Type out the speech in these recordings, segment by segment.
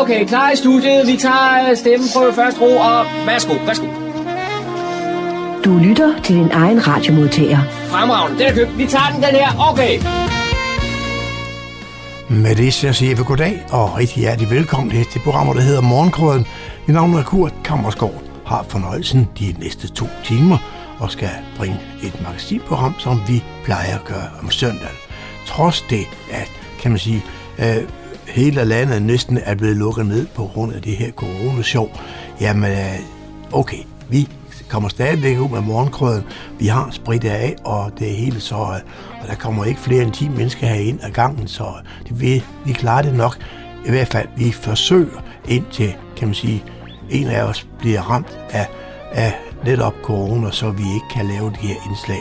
Okay, klar i studiet. Vi tager stemmen på første ro, og værsgo, værsgo. Du lytter til din egen radiomodtager. Fremragende, den er købt. Vi tager den, den her. Okay. Med det så siger vi goddag og rigtig hjertelig velkommen til det program, der hedder Morgenkrøden. Mit navn er Kurt Kammersgaard. Har fornøjelsen de næste to timer og skal bringe et magasinprogram, som vi plejer at gøre om søndag. Trods det, at kan man sige, øh, hele landet næsten er blevet lukket ned på grund af det her coronashow, jamen øh, okay, vi kommer stadigvæk ud med morgenkrøden. Vi har spritet af, og det er hele så... Og der kommer ikke flere end 10 mennesker herind ad gangen, så det, vi, vi klarer det nok. I hvert fald, vi forsøger indtil, kan man sige, en af os bliver ramt af, af netop corona, så vi ikke kan lave de her indslag.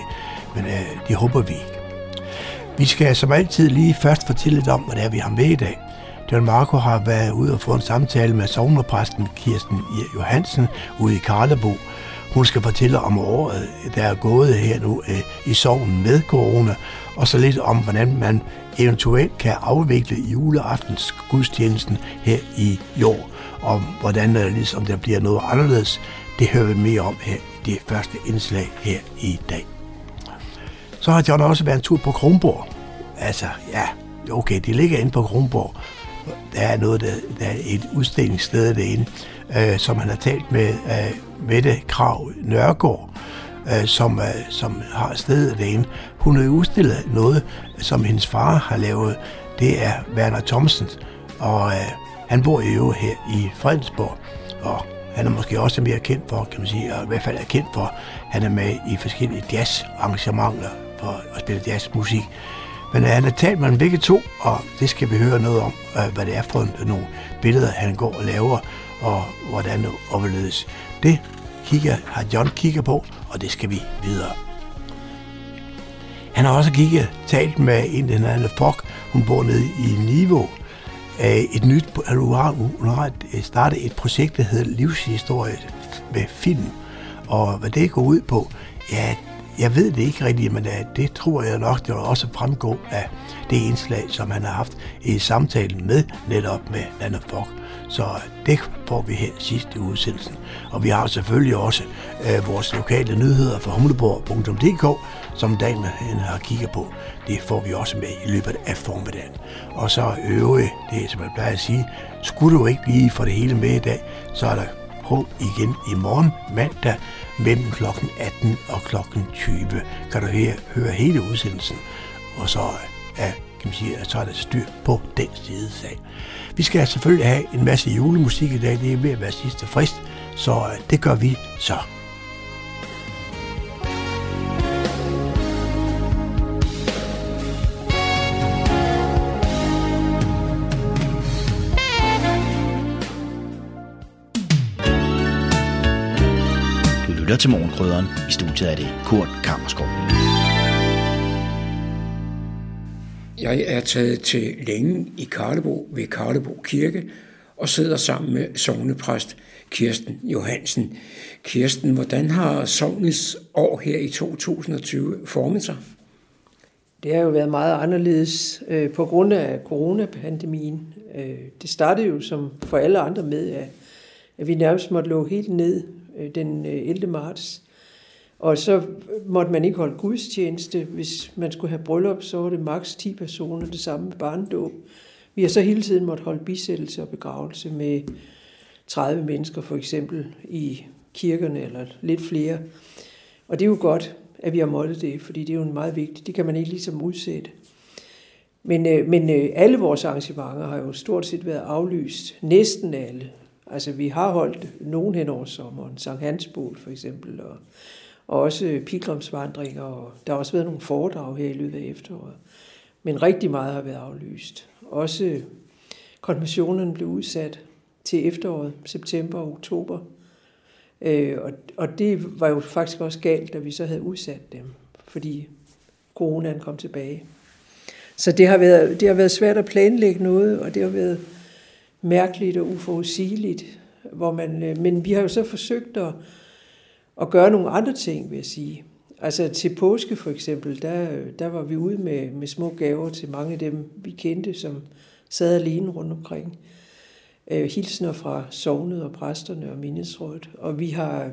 Men øh, det håber vi ikke. Vi skal som altid lige først fortælle lidt om, hvad det er, vi har med i dag. John Marco har været ude og få en samtale med sovnepræsten Kirsten Johansen ude i Karlebo. Hun skal fortælle om året, der er gået her nu øh, i sovnen med corona, og så lidt om, hvordan man eventuelt kan afvikle juleaftens gudstjenesten her i år, og hvordan der, ligesom, der bliver noget anderledes. Det hører vi mere om her i det første indslag her i dag. Så har John også været en tur på Kronborg. Altså, ja, okay, det ligger inde på Kronborg. Der er noget, der, der er et udstillingssted derinde, øh, som han har talt med øh, Mette Krav Nørgaard, øh, som, øh, som har stedet derinde. Hun har udstillet noget, som hendes far har lavet. Det er Werner Thomsen, og øh, han bor jo her i Fredensborg, og han er måske også mere kendt for, kan man sige, og i hvert fald er kendt for, han er med i forskellige jazzarrangementer for at spille jazzmusik. Men øh, han har talt med dem begge to, og det skal vi høre noget om, øh, hvad det er for nogle billeder, han går og laver, og hvordan det overledes. Det kigger, har John kigget på, og det skal vi videre. Han har også kigget, talt med en, den anden Fok, hun bor nede i Niveau. Øh, et nyt, hun har, hun har startet et projekt, der hedder Livshistorie med film. Og hvad det går ud på, ja, jeg ved det ikke rigtigt, men øh, det tror jeg nok, det vil også fremgå af det indslag, som han har haft i samtalen med netop med Lande Fogg. Så øh, det får vi her sidst i udsendelsen. Og vi har selvfølgelig også øh, vores lokale nyheder fra humleborg.dk, som Daniel har kigget på. Det får vi også med i løbet af formiddagen. Og så øvrigt, det er som jeg plejer at sige, skulle du ikke lige få det hele med i dag, så er der håb igen i morgen mandag mellem kl. 18 og kl. 20. Kan du høre, høre hele udsendelsen, og så er, kan man sige, at så er der styr på den side sag. Vi skal selvfølgelig have en masse julemusik i dag, det er ved at være sidste frist, så øh, det gør vi så. Lytter til Morgenkrydderen. I studiet er det Kurt Kammerskov. Jeg er taget til længe i Karlebo ved Karlebo Kirke og sidder sammen med sovnepræst Kirsten Johansen. Kirsten, hvordan har sovnets år her i 2020 formet sig? Det har jo været meget anderledes øh, på grund af coronapandemien. Øh, det startede jo som for alle andre med, at, at vi nærmest måtte lukke helt ned Øh, den øh, 11. Marts. Og så måtte man ikke holde gudstjeneste. Hvis man skulle have bryllup, så var det maks 10 personer, det samme med barndåb. Vi har så hele tiden måtte holde bisættelse og begravelse med 30 mennesker for eksempel i kirkerne, eller lidt flere. Og det er jo godt, at vi har måttet det, fordi det er jo en meget vigtigt. Det kan man ikke ligesom udsætte. Men, øh, men alle vores arrangementer har jo stort set været aflyst. Næsten alle. Altså, vi har holdt nogen hen over sommeren, Sankt Hansbol for eksempel, og, og også pilgrimsvandringer, og der har også været nogle foredrag her i løbet af efteråret. Men rigtig meget har været aflyst. Også konfirmationerne blev udsat til efteråret, september og oktober. Øh, og, og det var jo faktisk også galt, da vi så havde udsat dem, fordi coronaen kom tilbage. Så det har været, det har været svært at planlægge noget, og det har været mærkeligt og uforudsigeligt. Hvor man, øh, men vi har jo så forsøgt at, at gøre nogle andre ting, vil jeg sige. Altså til påske for eksempel, der, der var vi ude med, med små gaver til mange af dem, vi kendte, som, sad alene rundt omkring. Øh, hilsner fra sovnet og præsterne og mindesrådet. Og vi har,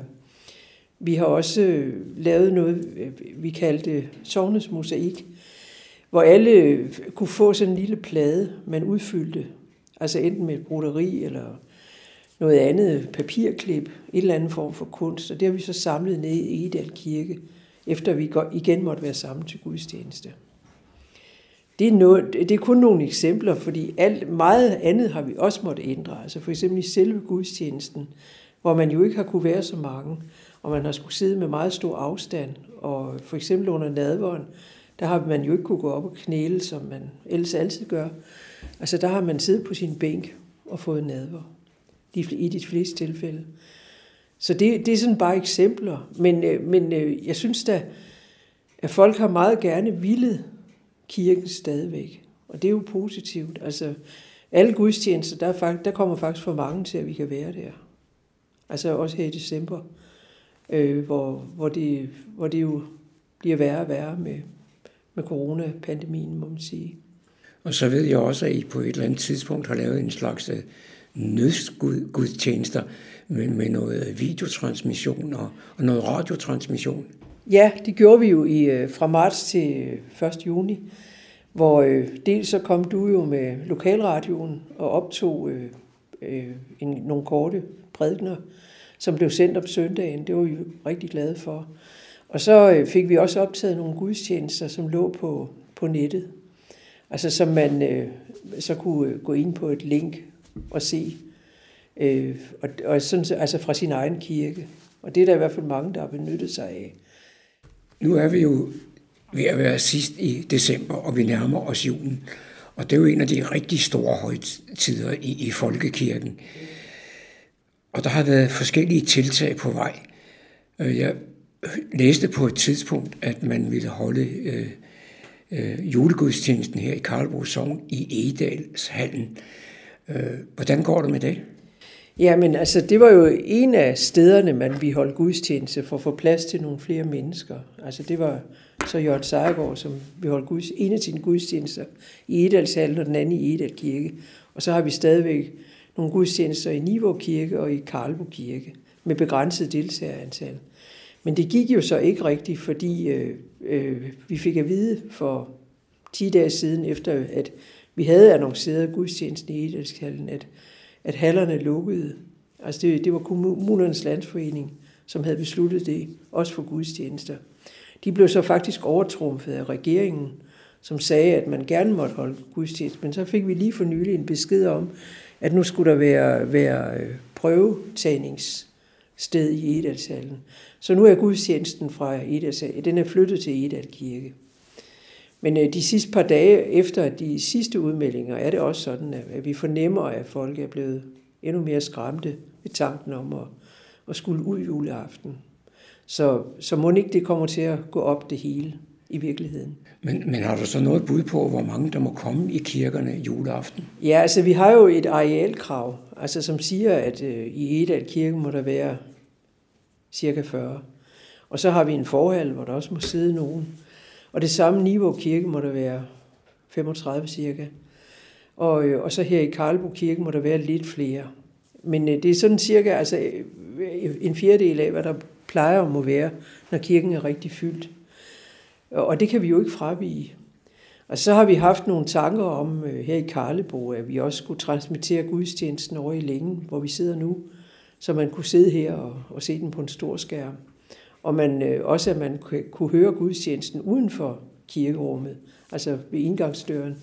vi har også øh, lavet noget, øh, vi kaldte sovnets mosaik, hvor alle kunne få sådan en lille plade, man udfyldte. Altså enten med et broderi eller noget andet papirklip, et eller andet form for kunst. Og det har vi så samlet ned i Edal Kirke, efter vi igen måtte være sammen til gudstjeneste. Det er, noget, det er kun nogle eksempler, fordi alt, meget andet har vi også måtte ændre. Altså for eksempel i selve gudstjenesten, hvor man jo ikke har kunne være så mange, og man har skulle sidde med meget stor afstand. Og for eksempel under nadvåren, der har man jo ikke kunne gå op og knæle, som man ellers altid gør. Altså der har man siddet på sin bænk og fået nadver i de fleste tilfælde. Så det, det er sådan bare eksempler. Men, øh, men øh, jeg synes da, at folk har meget gerne villet kirken stadigvæk. Og det er jo positivt. Altså, alle gudstjenester, der, faktisk, der kommer faktisk for mange til, at vi kan være der. Altså også her i december, øh, hvor, hvor, det, hvor det jo bliver værre og værre med, med coronapandemien, må man sige. Og så ved jeg også, at I på et eller andet tidspunkt har lavet en slags øh, nødsgudstjenester med, med noget øh, videotransmission og, og noget radiotransmission. Ja, det gjorde vi jo i, øh, fra marts til øh, 1. juni, hvor øh, dels så kom du jo med lokalradioen og optog øh, øh, en, nogle korte prædikner, som blev sendt om søndagen. Det var vi rigtig glade for. Og så fik vi også optaget nogle gudstjenester, som lå på, på nettet. Altså som man øh, så kunne øh, gå ind på et link og se. Øh, og, og sådan, altså fra sin egen kirke. Og det er der i hvert fald mange, der har benyttet sig af. Nu er vi jo ved at være sidst i december, og vi nærmer os julen. Og det er jo en af de rigtig store højtider i, i folkekirken. Og der har været forskellige tiltag på vej. Øh, jeg læste på et tidspunkt, at man ville holde øh, øh, julegudstjenesten her i Karlbo Sogn i Edalshallen. Øh, hvordan går det med det? Jamen, altså, det var jo en af stederne, man vi holdt gudstjeneste for at få plads til nogle flere mennesker. Altså, det var så Jørgen Sejgaard, som vi holdt guds, en af sine gudstjenester i Edalshallen, og den anden i Edal Kirke. Og så har vi stadigvæk nogle gudstjenester i Nivå Kirke og i Karlbo Kirke, med begrænset deltagerantal. Men det gik jo så ikke rigtigt, fordi øh, øh, vi fik at vide for 10 dage siden, efter at vi havde annonceret gudstjenesten i Edelskallen, at at hallerne lukkede. Altså det, det var kommunernes landsforening, som havde besluttet det, også for gudstjenester. De blev så faktisk overtrumfet af regeringen, som sagde, at man gerne måtte holde gudstjeneste. Men så fik vi lige for nylig en besked om, at nu skulle der være, være øh, sted i Edalshallen. Så nu er gudstjenesten fra Edalshallen, den er flyttet til Edal Kirke. Men øh, de sidste par dage efter de sidste udmeldinger, er det også sådan, at vi fornemmer, at folk er blevet endnu mere skræmte ved tanken om at, at skulle ud juleaften. Så, så må ikke det kommer til at gå op det hele i virkeligheden. Men, men har du så noget bud på, hvor mange der må komme i kirkerne juleaften? Ja, altså vi har jo et arealkrav, altså som siger, at øh, i Edal Kirke må der være cirka 40. Og så har vi en forhal, hvor der også må sidde nogen. Og det samme Niveau Kirke må der være 35 cirka. Og, øh, og så her i Karlbo Kirke må der være lidt flere. Men øh, det er sådan cirka altså, øh, en fjerdedel af, hvad der plejer at må være, når kirken er rigtig fyldt. Og det kan vi jo ikke fravige. Og så har vi haft nogle tanker om øh, her i Karlebo, at vi også skulle transmittere gudstjenesten over i længen, hvor vi sidder nu, så man kunne sidde her og, og se den på en stor skærm og man, øh, også at man kunne høre gudstjenesten uden for kirkerummet, altså ved indgangsdøren.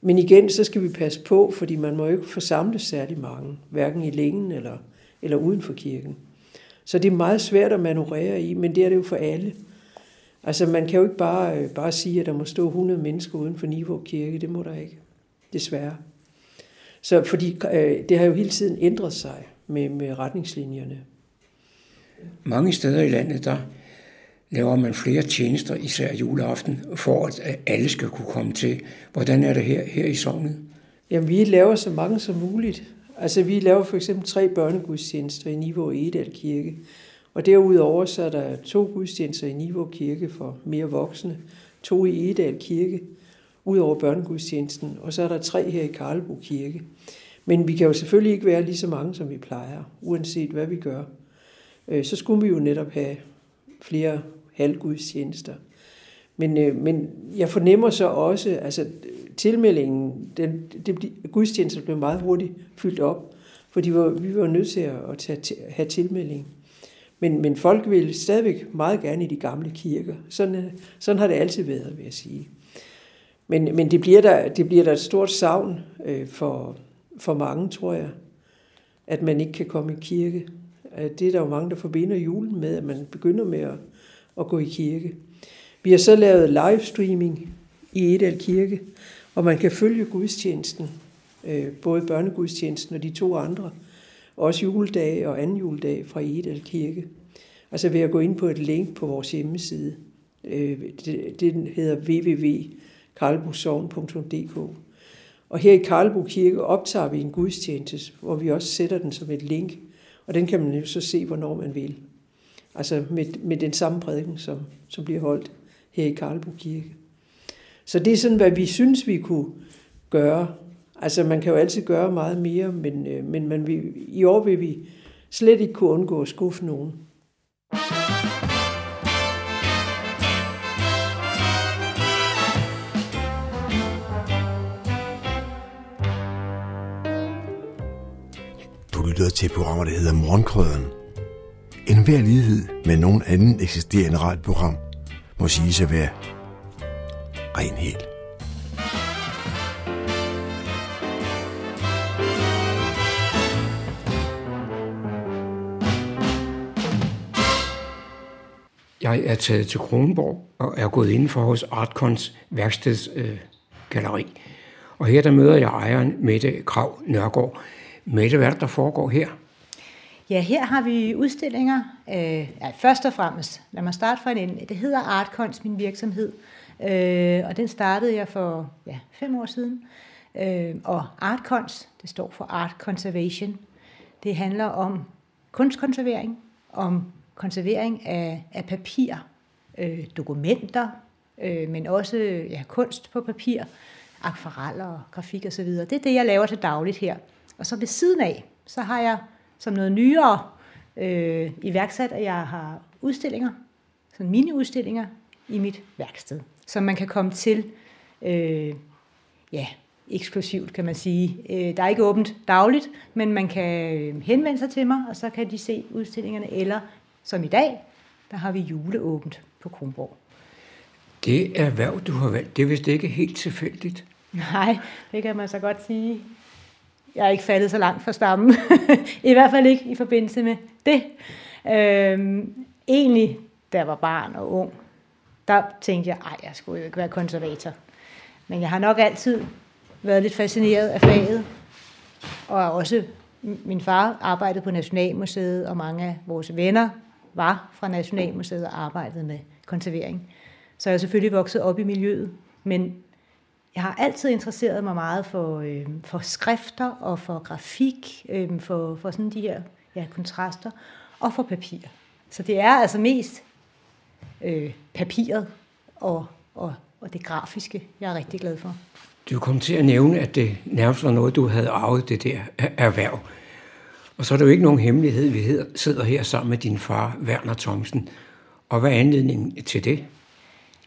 Men igen, så skal vi passe på, fordi man må jo ikke forsamle særlig mange, hverken i længen eller, eller uden for kirken. Så det er meget svært at manøvrere i, men det er det jo for alle. Altså man kan jo ikke bare, øh, bare sige, at der må stå 100 mennesker uden for Niveau Kirke. Det må der ikke, desværre. Så fordi øh, det har jo hele tiden ændret sig med, med retningslinjerne. Mange steder i landet, der laver man flere tjenester, især juleaften, for at alle skal kunne komme til. Hvordan er det her, her i sognet? Jamen, vi laver så mange som muligt. Altså, vi laver for eksempel tre børnegudstjenester i Niveau Edal Kirke. Og derudover så er der to gudstjenester i Niveau Kirke for mere voksne, to i Edal Kirke, ud over børnegudstjenesten, og så er der tre her i Karlebo Kirke. Men vi kan jo selvfølgelig ikke være lige så mange, som vi plejer, uanset hvad vi gør. Øh, så skulle vi jo netop have flere halvgudstjenester. Men, øh, men jeg fornemmer så også, altså tilmeldingen, den, det, gudstjenesten blev meget hurtigt fyldt op, fordi vi var, vi var nødt til at tage, have tilmelding. Men, men folk vil stadigvæk meget gerne i de gamle kirker. Sådan, øh, sådan har det altid været, vil jeg sige. Men, men det, bliver der, det bliver der et stort savn øh, for, for mange, tror jeg, at man ikke kan komme i kirke. Øh, det er der jo mange, der forbinder julen med, at man begynder med at, at gå i kirke. Vi har så lavet livestreaming i Edal Kirke, og man kan følge gudstjenesten, øh, både børnegudstjenesten og de to andre, også juledag og anden juledag fra Edal Kirke. Altså vil jeg gå ind på et link på vores hjemmeside. Øh, det, det hedder www.karlbosovn.dk. Og her i Karlbo Kirke optager vi en gudstjeneste, hvor vi også sætter den som et link. Og den kan man jo så se, hvornår man vil. Altså med, med den samme prædiken, som, som bliver holdt her i Karlbo Kirke. Så det er sådan, hvad vi synes, vi kunne gøre. Altså man kan jo altid gøre meget mere, men, øh, men man vil, i år vil vi slet ikke kunne undgå at skuffe nogen. Du lytter til programmer, der hedder Morgenkrøden. En hver lighed med nogen anden eksisterende radioprogram må sige sig være ren helt. Jeg er taget til Kronborg og er gået ind for hos Artkons værkstedsgalleri. Øh, og her der møder jeg ejeren Mette Krav Nørgaard. Mette, hvad er det, der foregår her? Ja, her har vi udstillinger. Øh, ja, først og fremmest, lad mig starte fra en ende. Det hedder Artkons, min virksomhed. Øh, og den startede jeg for ja, fem år siden. Øh, og Artkons, det står for Art Conservation. Det handler om kunstkonservering, om konservering af, af papir, øh, dokumenter, øh, men også ja, kunst på papir, akvareller og grafik osv. Det er det, jeg laver til dagligt her. Og så ved siden af, så har jeg som noget nyere øh, iværksat, at jeg har udstillinger, sådan mini-udstillinger i mit værksted, som man kan komme til, øh, ja, eksklusivt kan man sige. Øh, der er ikke åbent dagligt, men man kan øh, henvende sig til mig, og så kan de se udstillingerne, eller som i dag, der har vi juleåbent på Kronborg. Det erhverv, du har valgt, det er vist ikke helt tilfældigt. Nej, det kan man så godt sige. Jeg er ikke faldet så langt fra stammen. I hvert fald ikke i forbindelse med det. Øhm, egentlig, da jeg var barn og ung, der tænkte jeg, at jeg skulle jo ikke være konservator. Men jeg har nok altid været lidt fascineret af faget, og også min far arbejdede på Nationalmuseet, og mange af vores venner var fra Nationalmuseet og arbejdede med konservering. Så jeg er selvfølgelig vokset op i miljøet, men jeg har altid interesseret mig meget for, øh, for skrifter og for grafik, øh, for, for sådan de her ja, kontraster, og for papir. Så det er altså mest øh, papiret og, og, og det grafiske, jeg er rigtig glad for. Du kom til at nævne, at det nærmest var noget, du havde arvet det der erhverv. Og så er det jo ikke nogen hemmelighed, vi sidder her sammen med din far, Werner Thomsen. Og hvad er anledningen til det?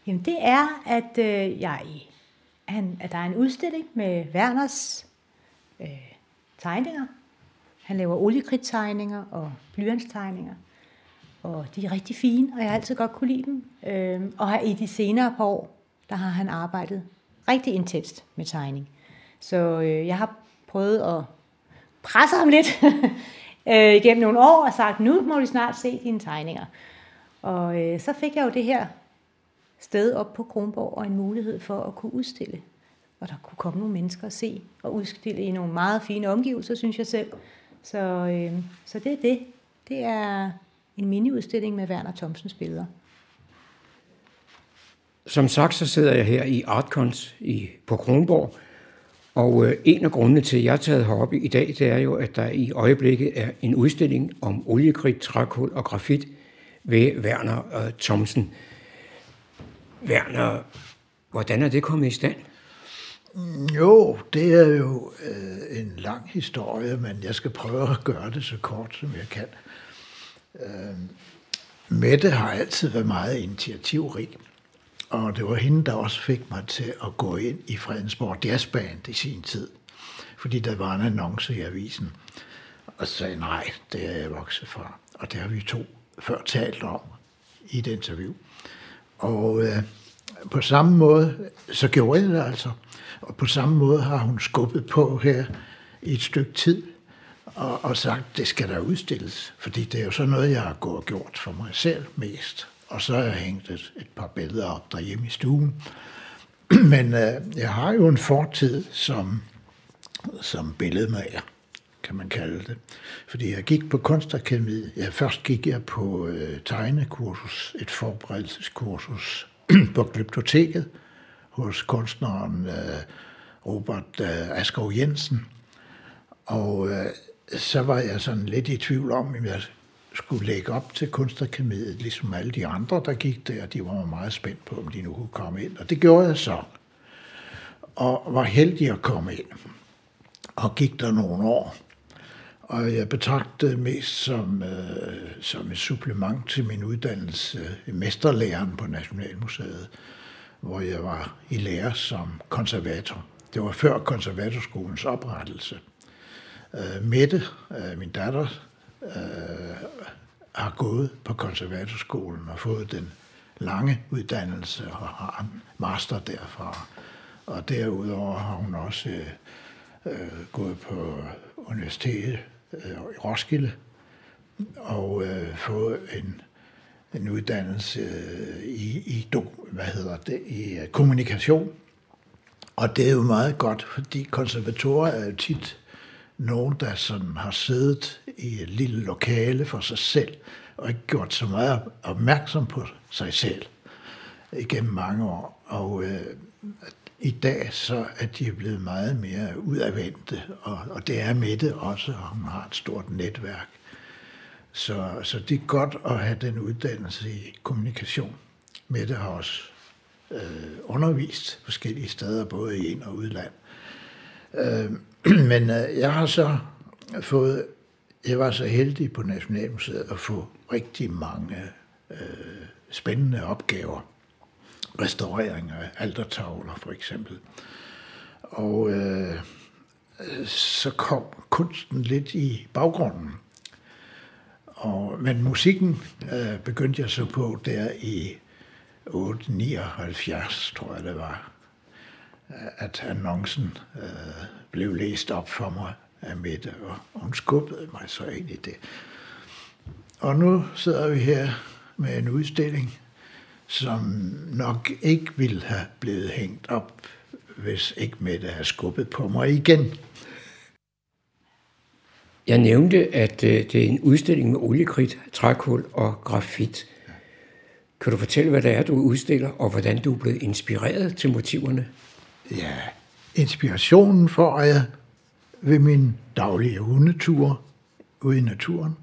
Jamen det er, at øh, jeg han, at der er en udstilling med Werners øh, tegninger. Han laver oliekridttegninger og blyantstegninger. Og de er rigtig fine, og jeg har altid godt kunne lide dem. Øh, og her i de senere par år, der har han arbejdet rigtig intenst med tegning. Så øh, jeg har prøvet at presset ham lidt øh, igennem nogle år og sagt, nu må vi snart se dine tegninger. Og øh, så fik jeg jo det her sted op på Kronborg og en mulighed for at kunne udstille. Og der kunne komme nogle mennesker og se og udstille i nogle meget fine omgivelser, synes jeg selv. Så, øh, så det er det. Det er en miniudstilling med Werner Thomsens billeder. Som sagt, så sidder jeg her i Artcons i, på Kronborg, og øh, en af grundene til, at jeg er taget herop i dag, det er jo, at der i øjeblikket er en udstilling om oliekridt, trækul og grafit ved Werner øh, Thomsen. Werner, hvordan er det kommet i stand? Jo, det er jo øh, en lang historie, men jeg skal prøve at gøre det så kort, som jeg kan. Øh, Mette har altid været meget initiativrig, og det var hende, der også fik mig til at gå ind i Fredensborg Jazzband i sin tid, fordi der var en annonce i avisen, og så sagde nej, det er jeg vokset fra. Og det har vi to før talt om i et interview. Og øh, på samme måde, så gjorde jeg det altså. Og på samme måde har hun skubbet på her i et stykke tid, og, og sagt, det skal der udstilles. Fordi det er jo sådan noget, jeg har gået og gjort for mig selv mest. Og så har jeg hængt et, et par billeder op derhjemme i stuen. Men øh, jeg har jo en fortid som, som billedmager, kan man kalde det. Fordi jeg gik på kunstakademiet. Ja, først gik jeg på øh, tegnekursus, et forberedelseskursus på Glyptoteket hos kunstneren øh, Robert øh, Asgaard Jensen. Og øh, så var jeg sådan lidt i tvivl om, om jeg skulle lægge op til kunstakademiet, ligesom alle de andre, der gik der. De var meget spændt på, om de nu kunne komme ind. Og det gjorde jeg så. Og var heldig at komme ind. Og gik der nogle år. Og jeg betragtede det mest som, øh, som et supplement til min uddannelse i mesterlæren på Nationalmuseet, hvor jeg var i lære som konservator. Det var før konservatorskolens oprettelse. Øh, Mette, øh, min datter, øh, har gået på konservatorskolen og fået den lange uddannelse og har en master derfra. Og derudover har hun også øh, gået på universitetet øh, i Roskilde og øh, fået en, en uddannelse øh, i, i, hvad hedder det, i øh, kommunikation. Og det er jo meget godt, fordi konservatorer er jo tit nogen, der sådan har siddet i et lille lokale for sig selv, og ikke gjort så meget opmærksom på sig selv igennem mange år. Og øh, i dag så er de blevet meget mere udadvendte, og, og det er Mette også, og hun har et stort netværk. Så, så det er godt at have den uddannelse i kommunikation. Mette har også øh, undervist forskellige steder, både i ind- og udland. Øh, men øh, jeg har så fået, jeg var så heldig på Nationalmuseet at få rigtig mange øh, spændende opgaver restaurering af altertavler for eksempel. Og øh, så kom kunsten lidt i baggrunden. Og, men musikken øh, begyndte jeg så på der i 879, tror jeg det var, at annoncen øh, blev læst op for mig af Mette, og hun skubbede mig så ind i det. Og nu sidder vi her med en udstilling, som nok ikke ville have blevet hængt op, hvis ikke Mette havde skubbet på mig igen. Jeg nævnte, at øh, det er en udstilling med oliekridt, trækul og grafit. Kan du fortælle, hvad det er, du udstiller, og hvordan du er blevet inspireret til motiverne? Ja, inspirationen får jeg ved min daglige hundetur ude i naturen,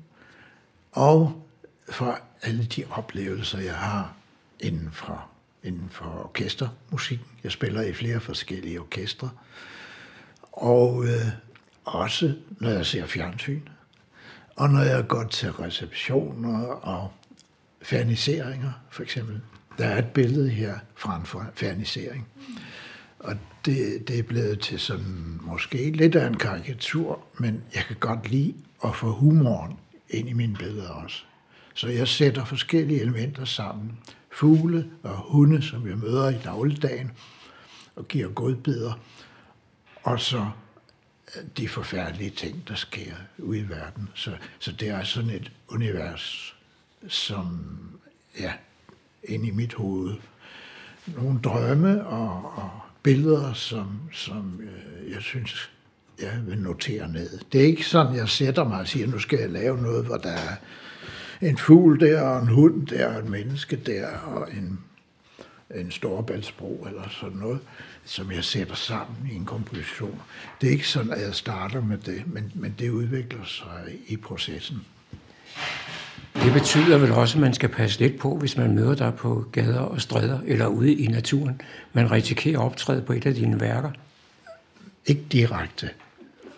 og fra alle de oplevelser, jeg har inden for, inden for orkestermusikken. Jeg spiller i flere forskellige orkestre. Og øh, også når jeg ser fjernsyn. Og når jeg går til receptioner og ferniseringer, for eksempel. Der er et billede her fra en fernisering. Og det, det er blevet til sådan måske lidt af en karikatur, men jeg kan godt lide at få humoren ind i mine billeder også. Så jeg sætter forskellige elementer sammen fugle og hunde, som jeg møder i dagligdagen, og giver godbidder, og så øh, de forfærdelige ting, der sker ude i verden. Så, så det er sådan et univers, som, ja, ind i mit hoved. Nogle drømme og, og billeder, som, som øh, jeg synes, jeg vil notere ned. Det er ikke sådan, jeg sætter mig og siger, nu skal jeg lave noget, hvor der er en fugl der, og en hund der, og et menneske der, og en, en storebæltsbro eller sådan noget, som jeg sætter sammen i en komposition. Det er ikke sådan, at jeg starter med det, men, men det udvikler sig i processen. Det betyder vel også, at man skal passe lidt på, hvis man møder dig på gader og stræder eller ude i naturen. Man risikerer at optræde på et af dine værker. ikke direkte.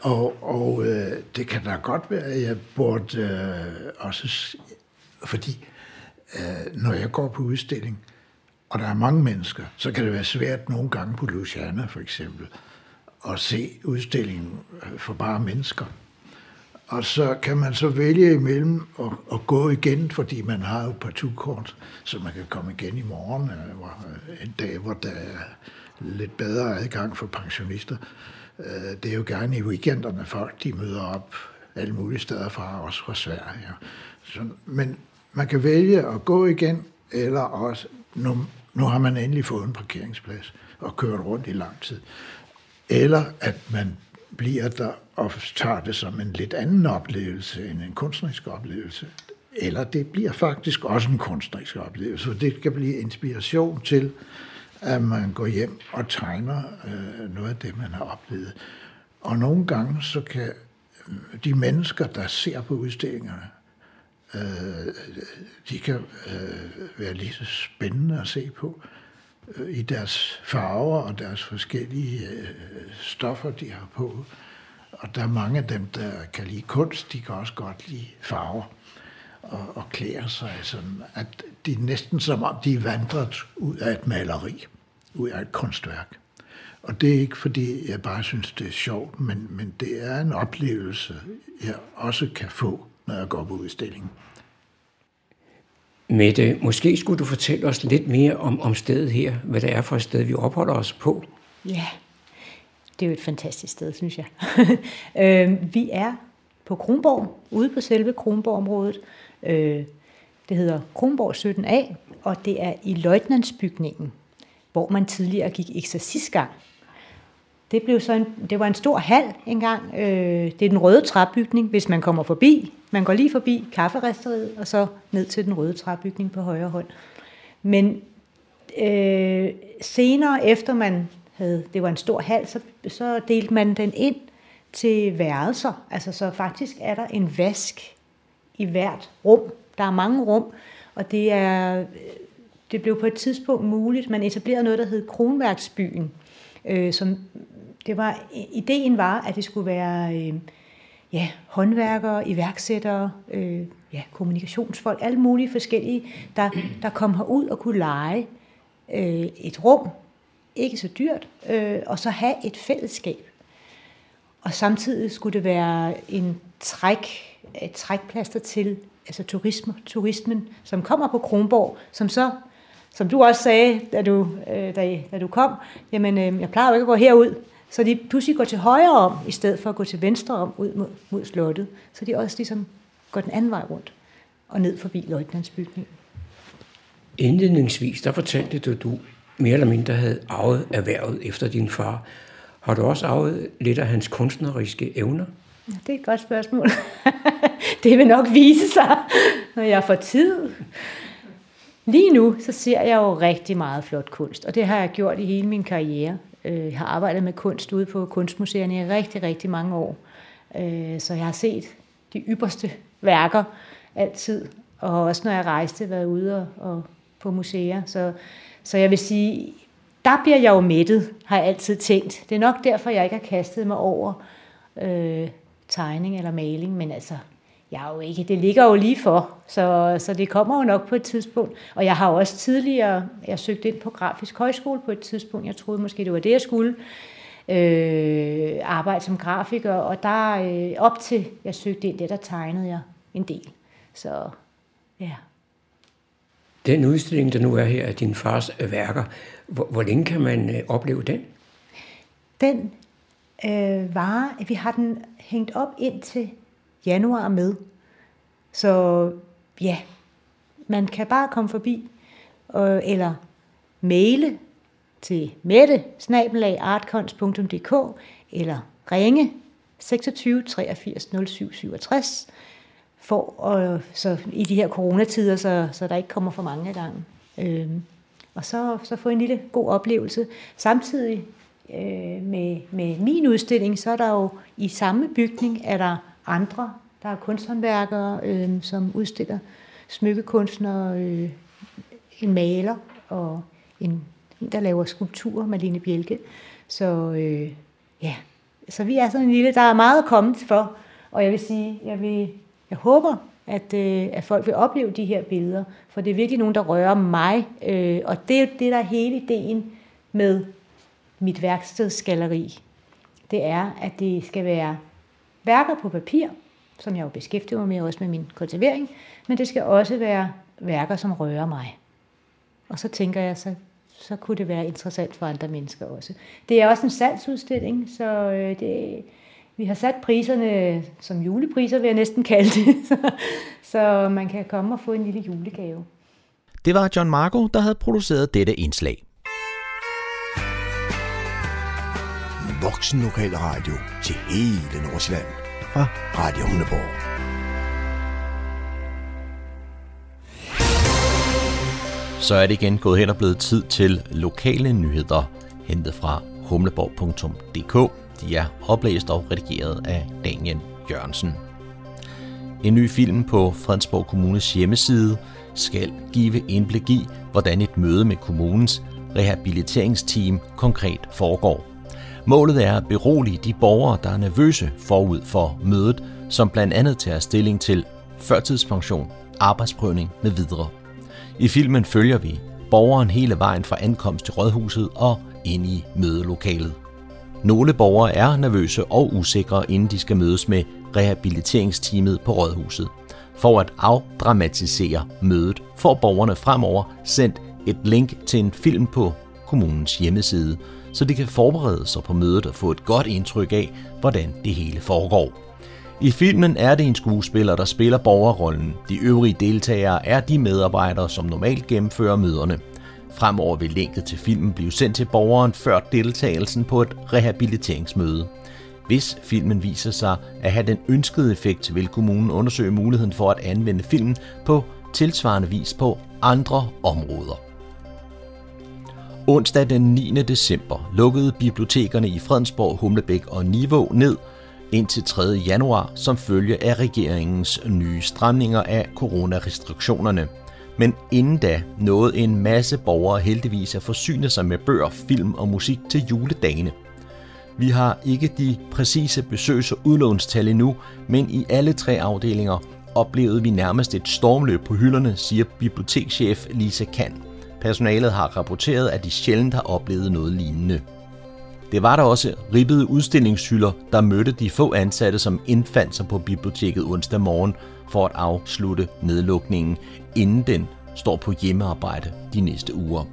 Og, og øh, det kan da godt være, at jeg burde øh, også, fordi øh, når jeg går på udstilling, og der er mange mennesker, så kan det være svært nogle gange på Luciana for eksempel, at se udstillingen øh, for bare mennesker. Og så kan man så vælge imellem at, at gå igen, fordi man har jo partutkort, så man kan komme igen i morgen, øh, øh, en dag, hvor der er lidt bedre adgang for pensionister. Øh, det er jo gerne i weekenderne, folk de møder op alle mulige steder fra, også fra Sverige. Så, men man kan vælge at gå igen, eller også, nu, nu har man endelig fået en parkeringsplads og kørt rundt i lang tid. Eller at man bliver der og tager det som en lidt anden oplevelse end en kunstnerisk oplevelse. Eller det bliver faktisk også en kunstnerisk oplevelse, for det kan blive inspiration til, at man går hjem og tegner øh, noget af det, man har oplevet. Og nogle gange så kan øh, de mennesker, der ser på udstillingerne, øh, de kan øh, være lige så spændende at se på øh, i deres farver og deres forskellige øh, stoffer, de har på. Og der er mange af dem, der kan lide kunst, de kan også godt lide farver og, og klæder sig sådan, at de er næsten som om, de er vandret ud af et maleri, ud af et kunstværk. Og det er ikke, fordi jeg bare synes, det er sjovt, men, men det er en oplevelse, jeg også kan få, når jeg går på udstillingen. Mette, måske skulle du fortælle os lidt mere om, om stedet her, hvad det er for et sted, vi opholder os på. Ja, det er jo et fantastisk sted, synes jeg. øh, vi er på Kronborg, ude på selve Kronborg-området. Øh, det hedder Kronborg 17A, og det er i løjtnantsbygningen, hvor man tidligere gik eksercisgang. Det, blev så en, det var en stor hal engang. Øh, det er den røde træbygning, hvis man kommer forbi. Man går lige forbi kafferisteriet, og så ned til den røde træbygning på højre hånd. Men øh, senere, efter man havde, det var en stor hal, så, så delte man den ind til værelser. Altså så faktisk er der en vask i hvert rum. Der er mange rum, og det er øh, det blev på et tidspunkt muligt. Man etablerede noget, der hed Kronværksbyen, øh, som det var, ideen var, at det skulle være øh, ja, håndværkere, iværksættere, øh, ja, kommunikationsfolk, alle mulige forskellige, der, der kom herud og kunne lege øh, et rum, ikke så dyrt, øh, og så have et fællesskab. Og samtidig skulle det være en træk, et trækplaster til altså turisme, turismen, som kommer på Kronborg, som så, som du også sagde, da du, øh, da, da du kom, jamen øh, jeg plejer jo ikke at gå herud, så de pludselig går til højre om, i stedet for at gå til venstre om, ud mod, mod slottet. Så de også ligesom går den anden vej rundt, og ned forbi løjtnantsbygningen. Indledningsvis, der fortalte du, at du mere eller mindre havde arvet erhvervet efter din far. Har du også arvet lidt af hans kunstneriske evner? Ja, det er et godt spørgsmål. det vil nok vise sig, når jeg får tid. Lige nu, så ser jeg jo rigtig meget flot kunst, og det har jeg gjort i hele min karriere. Øh, jeg har arbejdet med kunst ude på kunstmuseerne i rigtig, rigtig mange år. Øh, så jeg har set de ypperste værker altid, og også når jeg rejste, været ude og på museer. Så, så jeg vil sige, der bliver jeg jo mættet, har jeg altid tænkt. Det er nok derfor, jeg ikke har kastet mig over øh, tegning eller maling, men altså, jeg er jo ikke, det ligger jo lige for, så, så det kommer jo nok på et tidspunkt. Og jeg har jo også tidligere, jeg søgte ind på Grafisk Højskole på et tidspunkt, jeg troede måske, det var det, jeg skulle, øh, arbejde som grafiker, og der øh, op til, jeg søgte ind, det der tegnede jeg en del. Så ja. Den udstilling, der nu er her af din fars værker, hvor, hvor længe kan man øh, opleve den? Den øh, var, vi har den hængt op indtil januar med. Så ja, man kan bare komme forbi, øh, eller maile til mette eller ringe 26 83 07 67 for, og, så i de her coronatider, så, så der ikke kommer for mange af gangen. Øh, og så, så få en lille god oplevelse. Samtidig øh, med, med min udstilling, så er der jo i samme bygning, er der andre, der er kunsthåndværkere, øh, som udstiller smykkekunstnere, øh, en maler og en, en, der laver skulpturer, Malene Bjelke. Så øh, ja, Så vi er sådan en lille, der er meget at komme for, og jeg vil sige, jeg, vil, jeg håber, at, øh, at folk vil opleve de her billeder, for det er virkelig nogen, der rører mig, øh, og det er det, der er hele ideen med mit værkstedsgalleri. Det er, at det skal være værker på papir, som jeg jo beskæftiger mig med også med min kultivering, men det skal også være værker, som rører mig. Og så tænker jeg, så, så kunne det være interessant for andre mennesker også. Det er også en salgsudstilling, så øh, det, vi har sat priserne som julepriser, vil jeg næsten kalde det, så, så man kan komme og få en lille julegave. Det var John Marco, der havde produceret dette indslag. Voksen Lokal Radio til hele Nordsjælland fra Radio Hundeborg. Så er det igen gået hen og blevet tid til lokale nyheder, hentet fra humleborg.dk. De er oplæst og redigeret af Daniel Jørgensen. En ny film på Fredensborg Kommunes hjemmeside skal give indblik i, hvordan et møde med kommunens rehabiliteringsteam konkret foregår. Målet er at berolige de borgere, der er nervøse forud for mødet, som blandt andet tager stilling til førtidspension, arbejdsprøvning med videre. I filmen følger vi borgeren hele vejen fra ankomst til rådhuset og ind i mødelokalet. Nogle borgere er nervøse og usikre, inden de skal mødes med rehabiliteringsteamet på rådhuset. For at afdramatisere mødet får borgerne fremover sendt et link til en film på kommunens hjemmeside, så de kan forberede sig på mødet og få et godt indtryk af, hvordan det hele foregår. I filmen er det en skuespiller, der spiller borgerrollen. De øvrige deltagere er de medarbejdere, som normalt gennemfører møderne. Fremover vil linket til filmen blive sendt til borgeren før deltagelsen på et rehabiliteringsmøde. Hvis filmen viser sig at have den ønskede effekt, vil kommunen undersøge muligheden for at anvende filmen på tilsvarende vis på andre områder. Onsdag den 9. december lukkede bibliotekerne i Fredensborg, Humlebæk og Nivå ned indtil 3. januar som følge af regeringens nye stramninger af coronarestriktionerne. Men inden da nåede en masse borgere heldigvis at forsyne sig med bøger, film og musik til juledagene. Vi har ikke de præcise besøgs- og udlånstal endnu, men i alle tre afdelinger oplevede vi nærmest et stormløb på hylderne, siger bibliotekschef Lisa Kant. Personalet har rapporteret, at de sjældent har oplevet noget lignende. Det var der også ribbede udstillingshylder, der mødte de få ansatte, som indfandt sig på biblioteket onsdag morgen for at afslutte nedlukningen, inden den står på hjemmearbejde de næste uger.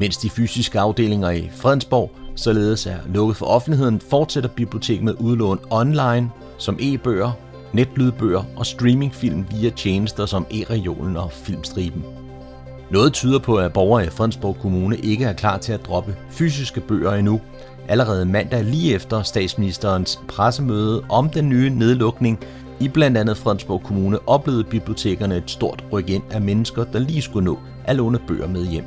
Mens de fysiske afdelinger i Fredensborg således er lukket for offentligheden, fortsætter biblioteket med udlån online som e-bøger, netlydbøger og streamingfilm via tjenester som e-regionen og Filmstriben. Noget tyder på, at borgere i Fredensborg Kommune ikke er klar til at droppe fysiske bøger endnu. Allerede mandag lige efter statsministerens pressemøde om den nye nedlukning i blandt andet Fredensborg Kommune oplevede bibliotekerne et stort ryk ind af mennesker, der lige skulle nå at låne bøger med hjem.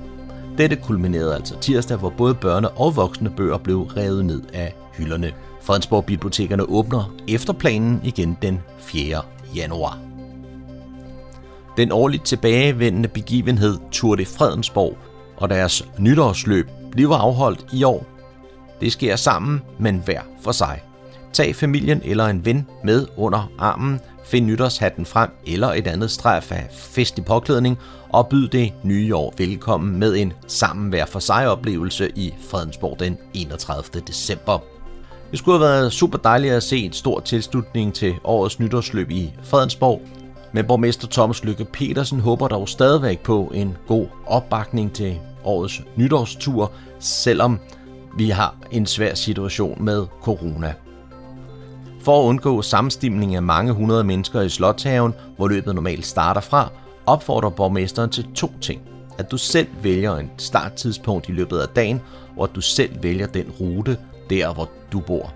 Dette kulminerede altså tirsdag, hvor både børne- og voksne bøger blev revet ned af hylderne. Fredensborg Bibliotekerne åbner efter planen igen den 4. januar. Den årligt tilbagevendende begivenhed Tour de Fredensborg og deres nytårsløb bliver afholdt i år. Det sker sammen, men hver for sig. Tag familien eller en ven med under armen, find nytårshatten frem eller et andet strejf af festlig påklædning og byd det nye år velkommen med en sammen hver for sig oplevelse i Fredensborg den 31. december. Det skulle have været super dejligt at se en stor tilslutning til årets nytårsløb i Fredensborg, men borgmester Thomas Lykke Petersen håber dog stadigvæk på en god opbakning til årets nytårstur, selvom vi har en svær situation med corona. For at undgå sammenstimning af mange hundrede mennesker i Slottshaven, hvor løbet normalt starter fra, opfordrer borgmesteren til to ting. At du selv vælger en starttidspunkt i løbet af dagen, og at du selv vælger den rute, der hvor du bor.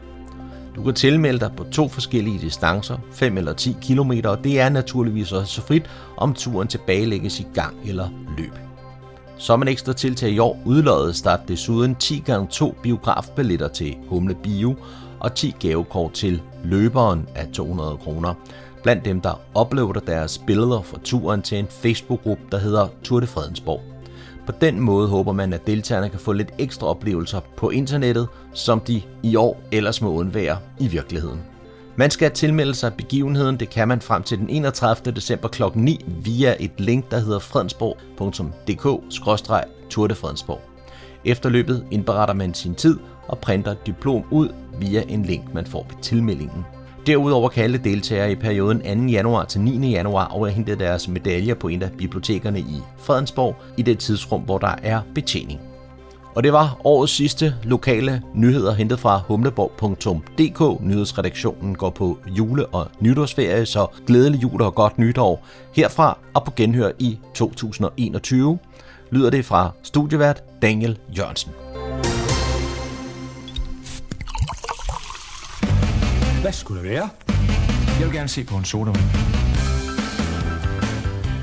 Du kan tilmelde dig på to forskellige distancer, 5 eller 10 km, og det er naturligvis også så frit, om turen tilbagelægges i gang eller løb. Som en ekstra tiltag i år udloddes der desuden 10 gange 2 biografbilletter til Humle Bio og 10 gavekort til løberen af 200 kroner. Blandt dem, der uploader deres billeder fra turen til en Facebook-gruppe, der hedder Tour de Fredensborg. På den måde håber man, at deltagerne kan få lidt ekstra oplevelser på internettet, som de i år ellers må undvære i virkeligheden. Man skal tilmelde sig begivenheden, det kan man frem til den 31. december kl. 9 via et link, der hedder fredensborg.dk-tour de Fredensborg. Efter løbet indberetter man sin tid og printer et diplom ud via en link, man får ved tilmeldingen. Derudover kan alle deltagere i perioden 2. januar til 9. januar overhente deres medaljer på en af bibliotekerne i Fredensborg i det tidsrum, hvor der er betjening. Og det var årets sidste lokale nyheder hentet fra humleborg.dk. Nyhedsredaktionen går på jule- og nytårsferie, så glædelig jul og godt nytår herfra og på genhør i 2021 lyder det fra studievært Daniel Jørgensen. Hvad skulle det være? Jeg vil gerne se på en sodavand.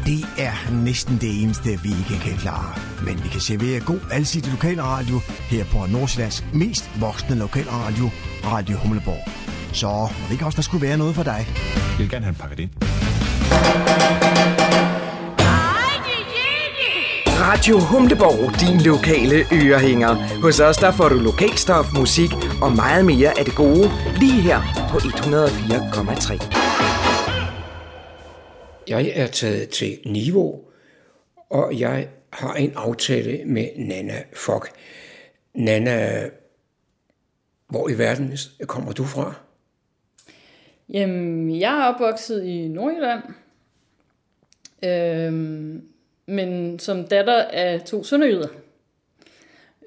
Det er næsten det eneste, vi ikke kan klare. Men vi kan servere god, alsidig lokalradio her på Nordsjællands mest voksne lokalradio, Radio Humleborg. Så må det ikke også, der skulle være noget for dig? Jeg vil gerne have en pakket ind. Radio Humleborg, din lokale ørehænger. Hos os der får du lokalstof, musik og meget mere af det gode, lige her på 104,3. Jeg er taget til Niveau, og jeg har en aftale med Nana Fock. Nana, hvor i verden kommer du fra? Jamen, jeg er opvokset i Nordjylland. Øhm, men som datter af to sønderjyder.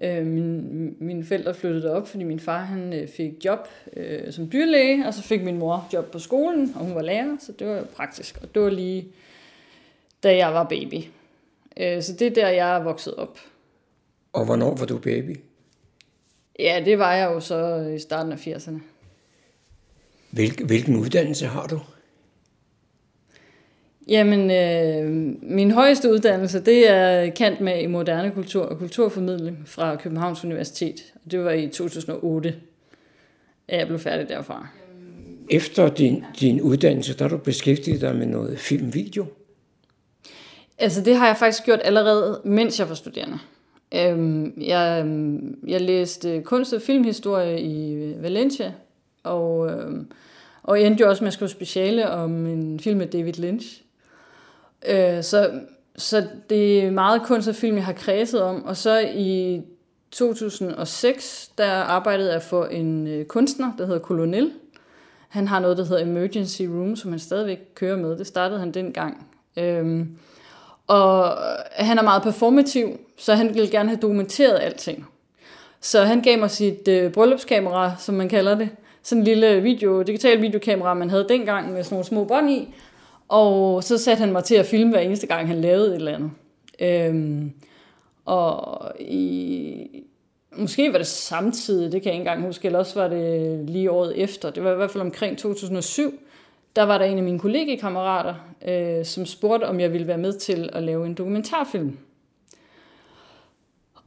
Øh, min, mine forældre flyttede op, fordi min far han øh, fik job øh, som dyrlæge, og så fik min mor job på skolen, og hun var lærer, så det var jo praktisk. Og det var lige, da jeg var baby. Øh, så det er der, jeg er vokset op. Og hvornår var du baby? Ja, det var jeg jo så i starten af 80'erne. Hvil, hvilken uddannelse har du? Jamen, øh, min højeste uddannelse, det er kant med i moderne kultur og kulturformidling fra Københavns Universitet. Det var i 2008, at jeg blev færdig derfra. Efter din, din uddannelse, der har du beskæftiget dig med noget filmvideo? Altså, det har jeg faktisk gjort allerede, mens jeg var studerende. Øhm, jeg, jeg læste kunst- og filmhistorie i Valencia, og, øhm, og endte jo også med at skrive speciale om en film med David Lynch. Øh, så, så det er meget kunst og film, jeg har kredset om. Og så i 2006, der arbejdede jeg for en øh, kunstner, der hedder Colonel. Han har noget, der hedder Emergency Room, som han stadigvæk kører med. Det startede han dengang. Øhm, og han er meget performativ, så han ville gerne have dokumenteret alting. Så han gav mig sit øh, bryllupskamera, som man kalder det. Sådan en lille video, digital videokamera, man havde dengang med sådan nogle små bånd i. Og så satte han mig til at filme hver eneste gang, han lavede et eller andet. Øhm, og i, måske var det samtidig, det kan jeg ikke engang huske, eller også var det lige året efter. Det var i hvert fald omkring 2007. Der var der en af mine kollegekammerater, øh, som spurgte, om jeg ville være med til at lave en dokumentarfilm.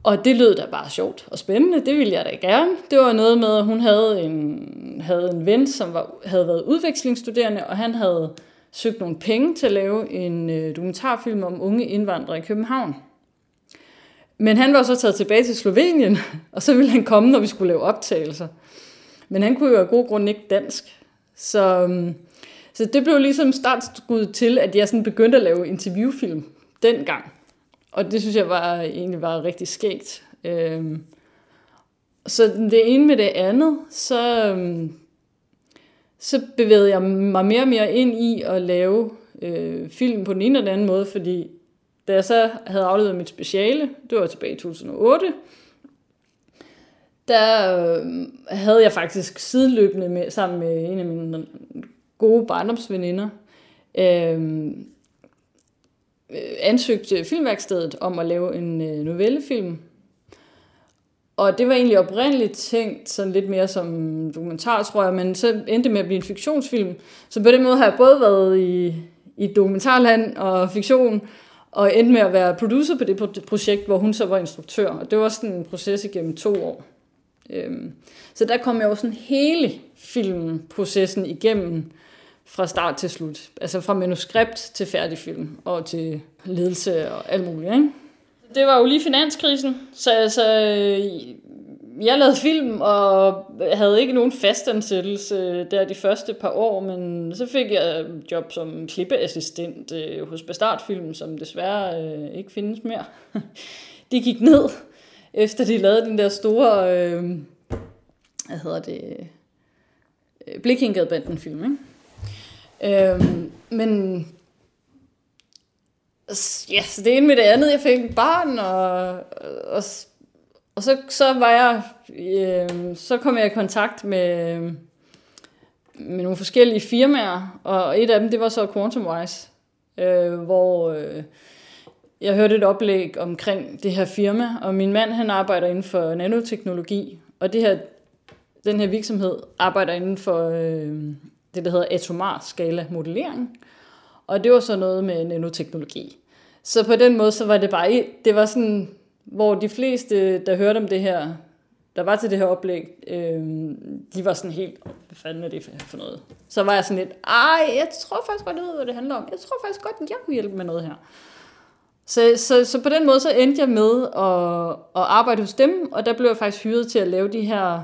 Og det lød da bare sjovt og spændende, det ville jeg da gerne. Det var noget med, at hun havde en, havde en ven, som var, havde været udvekslingsstuderende, og han havde søgt nogle penge til at lave en øh, dokumentarfilm om unge indvandrere i København. Men han var så taget tilbage til Slovenien, og så ville han komme, når vi skulle lave optagelser. Men han kunne jo af god grund ikke dansk. Så, øhm, så det blev ligesom startskud til, at jeg sådan begyndte at lave interviewfilm dengang. Og det synes jeg var, egentlig var rigtig skægt. Øhm, så det ene med det andet, så, øhm, så bevægede jeg mig mere og mere ind i at lave øh, film på den ene eller anden måde, fordi da jeg så havde afleveret mit speciale, det var tilbage i 2008, der øh, havde jeg faktisk sideløbende med, sammen med en af mine gode barndomsveninder, øh, øh ansøgt øh, filmværkstedet om at lave en øh, novellefilm. Og det var egentlig oprindeligt tænkt sådan lidt mere som dokumentar, tror jeg, men så endte det med at blive en fiktionsfilm. Så på den måde har jeg både været i, i dokumentarland og fiktion, og endte med at være producer på det projekt, hvor hun så var instruktør. Og det var sådan en proces igennem to år. Øhm, så der kom jeg jo sådan hele filmprocessen igennem fra start til slut. Altså fra manuskript til færdig film og til ledelse og alt muligt. Ikke? Det var jo lige finanskrisen, så altså, øh, jeg lavede film og havde ikke nogen fastansættelse der de første par år, men så fik jeg job som klippeassistent øh, hos Bastartfilm, som desværre øh, ikke findes mere. De gik ned, efter de lavede den der store, øh, hvad hedder det, øh, Blikkingadbanden film, ikke? Øh, men ja, så det ene med det andet, jeg fik et barn, og, og og så, så var jeg, øh, så kom jeg i kontakt med, med nogle forskellige firmaer, og et af dem, det var så QuantumWise, øh, hvor øh, jeg hørte et oplæg omkring det her firma, og min mand, han arbejder inden for nanoteknologi, og det her, den her virksomhed arbejder inden for øh, det, der hedder atomar skala modellering, og det var så noget med nanoteknologi. Så på den måde, så var det bare, det var sådan, hvor de fleste, der hørte om det her, der var til det her oplæg, øh, de var sådan helt, hvad fanden er det for noget? Så var jeg sådan lidt, ej, jeg tror faktisk godt, jeg ved, hvad det handler om. Jeg tror faktisk godt, jeg kunne hjælpe med noget her. Så, så, så på den måde, så endte jeg med at, at arbejde hos dem, og der blev jeg faktisk hyret til at lave de her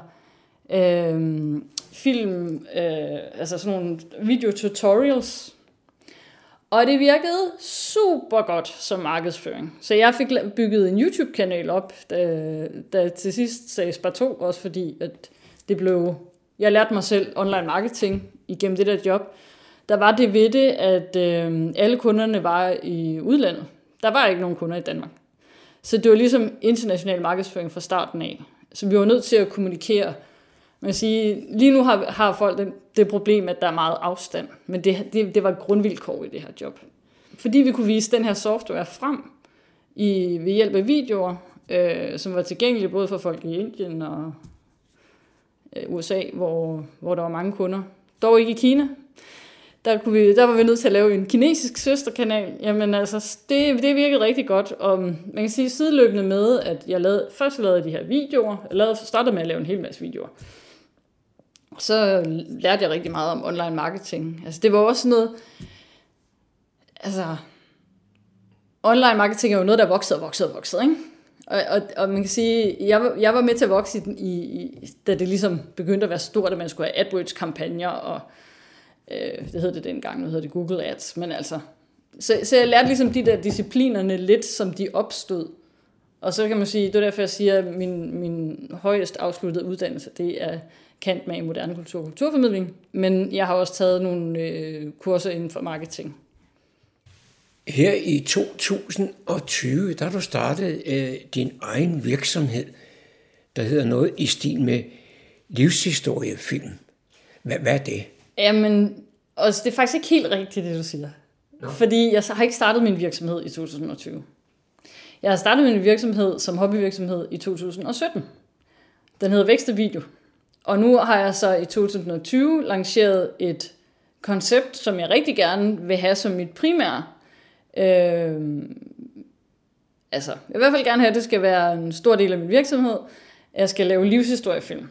øh, film, øh, altså sådan nogle video-tutorials, og det virkede super godt som markedsføring. Så jeg fik bygget en YouTube-kanal op, da, da til sidst sagde Spar 2, også fordi at det blev... Jeg lærte mig selv online marketing igennem det der job. Der var det ved det, at øh, alle kunderne var i udlandet. Der var ikke nogen kunder i Danmark. Så det var ligesom international markedsføring fra starten af. Så vi var nødt til at kommunikere man sige, lige nu har, har folk det, det problem, at der er meget afstand, men det, det, det var grundvilkår i det her job. Fordi vi kunne vise den her software frem i, ved hjælp af videoer, øh, som var tilgængelige både for folk i Indien og øh, USA, hvor, hvor der var mange kunder. Dog ikke i Kina. Der, kunne vi, der var vi nødt til at lave en kinesisk søsterkanal. Jamen altså, det, det virkede rigtig godt. Og man kan sige sideløbende med, at jeg lavede, først lavede de her videoer. Jeg lavede, startede med at lave en hel masse videoer så lærte jeg rigtig meget om online marketing. Altså det var også noget, altså online marketing er jo noget, der voksede og voksede og voksede, ikke? Og, og, og man kan sige, jeg jeg var med til at vokse i, i, da det ligesom begyndte at være stort, at man skulle have AdWords-kampagner, og øh, det hed det dengang, nu hedder det Google Ads, men altså, så, så jeg lærte ligesom de der disciplinerne lidt, som de opstod. Og så kan man sige, det er derfor, jeg siger, at min, min højest afsluttede uddannelse, det er kant med i moderne kultur og kulturformidling, men jeg har også taget nogle øh, kurser inden for marketing. Her i 2020, der har du startet øh, din egen virksomhed, der hedder noget i stil med livshistoriefilm. Hvad, hvad er det? Jamen, også, det er faktisk ikke helt rigtigt, det du siger. No. Fordi jeg har ikke startet min virksomhed i 2020. Jeg har startet min virksomhed som hobbyvirksomhed i 2017. Den hedder Vækste Video. Og nu har jeg så i 2020 lanceret et koncept, som jeg rigtig gerne vil have som mit primære. Øh, altså, jeg vil i hvert fald gerne have, at det skal være en stor del af min virksomhed. Jeg skal lave livshistoriefilm.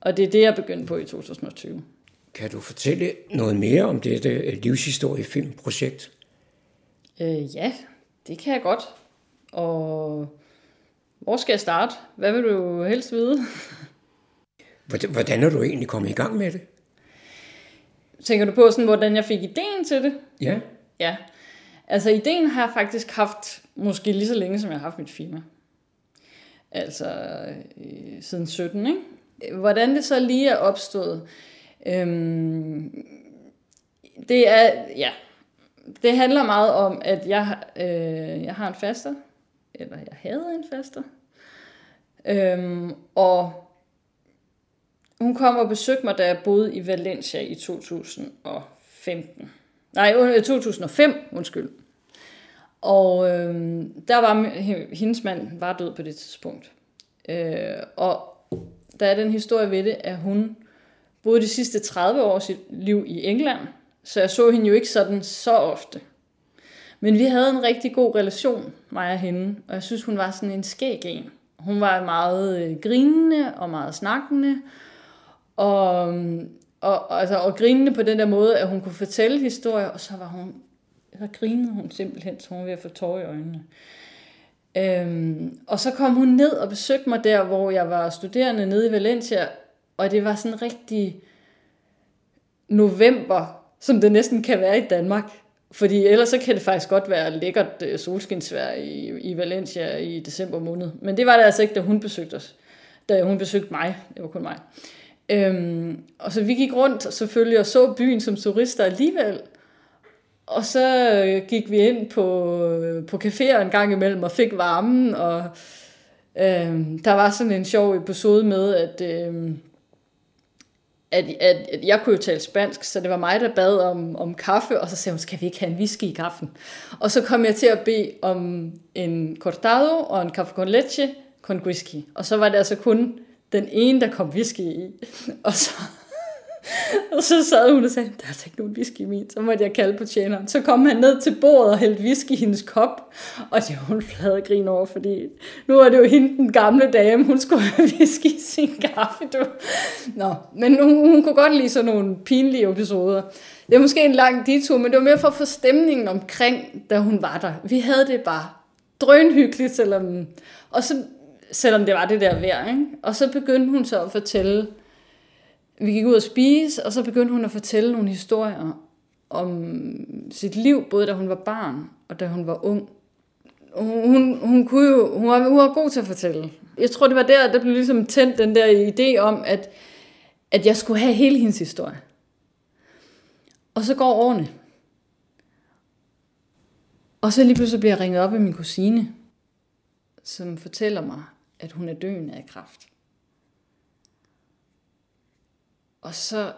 Og det er det, jeg begyndte på i 2020. Kan du fortælle noget mere om dette livshistoriefilmprojekt? Øh, ja, det kan jeg godt. Og hvor skal jeg starte? Hvad vil du helst vide? Hvordan er du egentlig kommet i gang med det? Tænker du på, sådan, hvordan jeg fik ideen til det? Ja. Ja. Altså, ideen har jeg faktisk haft måske lige så længe, som jeg har haft mit firma. Altså, øh, siden 17, ikke? Hvordan det så lige er opstået, øhm, det er, ja, det handler meget om, at jeg, øh, jeg har en faster, eller jeg havde en faster, øhm, og hun kom og besøgte mig, da jeg boede i Valencia i 2015. Nej, 2005, øh, undskyld. Og øh, der var hendes mand var død på det tidspunkt. Øh, og der er den historie ved det, at hun boede de sidste 30 år af sit liv i England, så jeg så hende jo ikke sådan så ofte. Men vi havde en rigtig god relation, mig og hende, og jeg synes, hun var sådan en skæg en. Hun var meget øh, grinende og meget snakkende, og, og, altså, og grinende på den der måde, at hun kunne fortælle historier, og så var hun, så grinede hun simpelthen, så hun var ved at få tårer i øjnene. Øhm, og så kom hun ned og besøgte mig der, hvor jeg var studerende nede i Valencia, og det var sådan rigtig november, som det næsten kan være i Danmark. Fordi ellers så kan det faktisk godt være lækkert øh, solskinsvær i, i Valencia i december måned. Men det var det altså ikke, da hun besøgte os. Da hun besøgte mig. Det var kun mig. Øhm, og så vi gik rundt selvfølgelig og så byen som turister alligevel. Og så øh, gik vi ind på, øh, på caféer en gang imellem og fik varmen. Og øhm, der var sådan en sjov episode med, at... Øhm, at, at, at jeg kunne jo tale spansk, så det var mig, der bad om, om kaffe, og så sagde hun, skal vi ikke have en whisky i kaffen? Og så kom jeg til at bede om en cortado og en café con leche con whisky. Og så var det altså kun den ene, der kom whisky i. Og så, og så sad hun og sagde, der er altså ikke nogen whisky i min. Så måtte jeg kalde på tjeneren. Så kom han ned til bordet og hældte whisky i hendes kop. Og det var hun flade grin over, fordi nu er det jo hende, den gamle dame, hun skulle have whisky i sin kaffe. Du. Nå, men hun, hun kunne godt lide sådan nogle pinlige episoder. Det er måske en lang detur, men det var mere for at få stemningen omkring, da hun var der. Vi havde det bare drønhyggeligt, selvom, og så, selvom det var det der vejr. Ikke? Og så begyndte hun så at fortælle, vi gik ud og spise, og så begyndte hun at fortælle nogle historier om sit liv, både da hun var barn og da hun var ung. Hun, hun, kunne jo, hun, var, hun var god til at fortælle. Jeg tror, det var der, der blev ligesom tændt den der idé om, at, at jeg skulle have hele hendes historie. Og så går årene. Og så lige pludselig bliver jeg ringet op af min kusine, som fortæller mig, at hun er døende af kræft. Og så,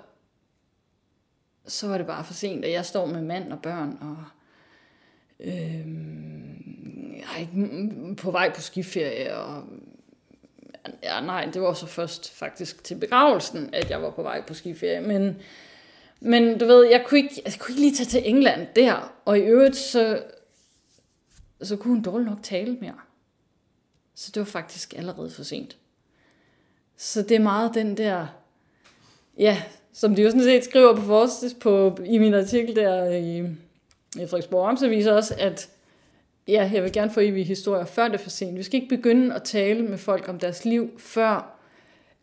så var det bare for sent, at jeg står med mand og børn, og øh, jeg er ikke på vej på skiferie, og ja, nej, det var så først faktisk til begravelsen, at jeg var på vej på skiferie, men, men du ved, jeg kunne, ikke, jeg kunne ikke lige tage til England der, og i øvrigt så, så kunne hun dårligt nok tale mere. Så det var faktisk allerede for sent. Så det er meget den der ja, som de jo sådan set skriver på forstis på, i min artikel der i, i Frederiksborg Amtsavis også, at ja, jeg vil gerne få evige historier, før det er for sent. Vi skal ikke begynde at tale med folk om deres liv, før...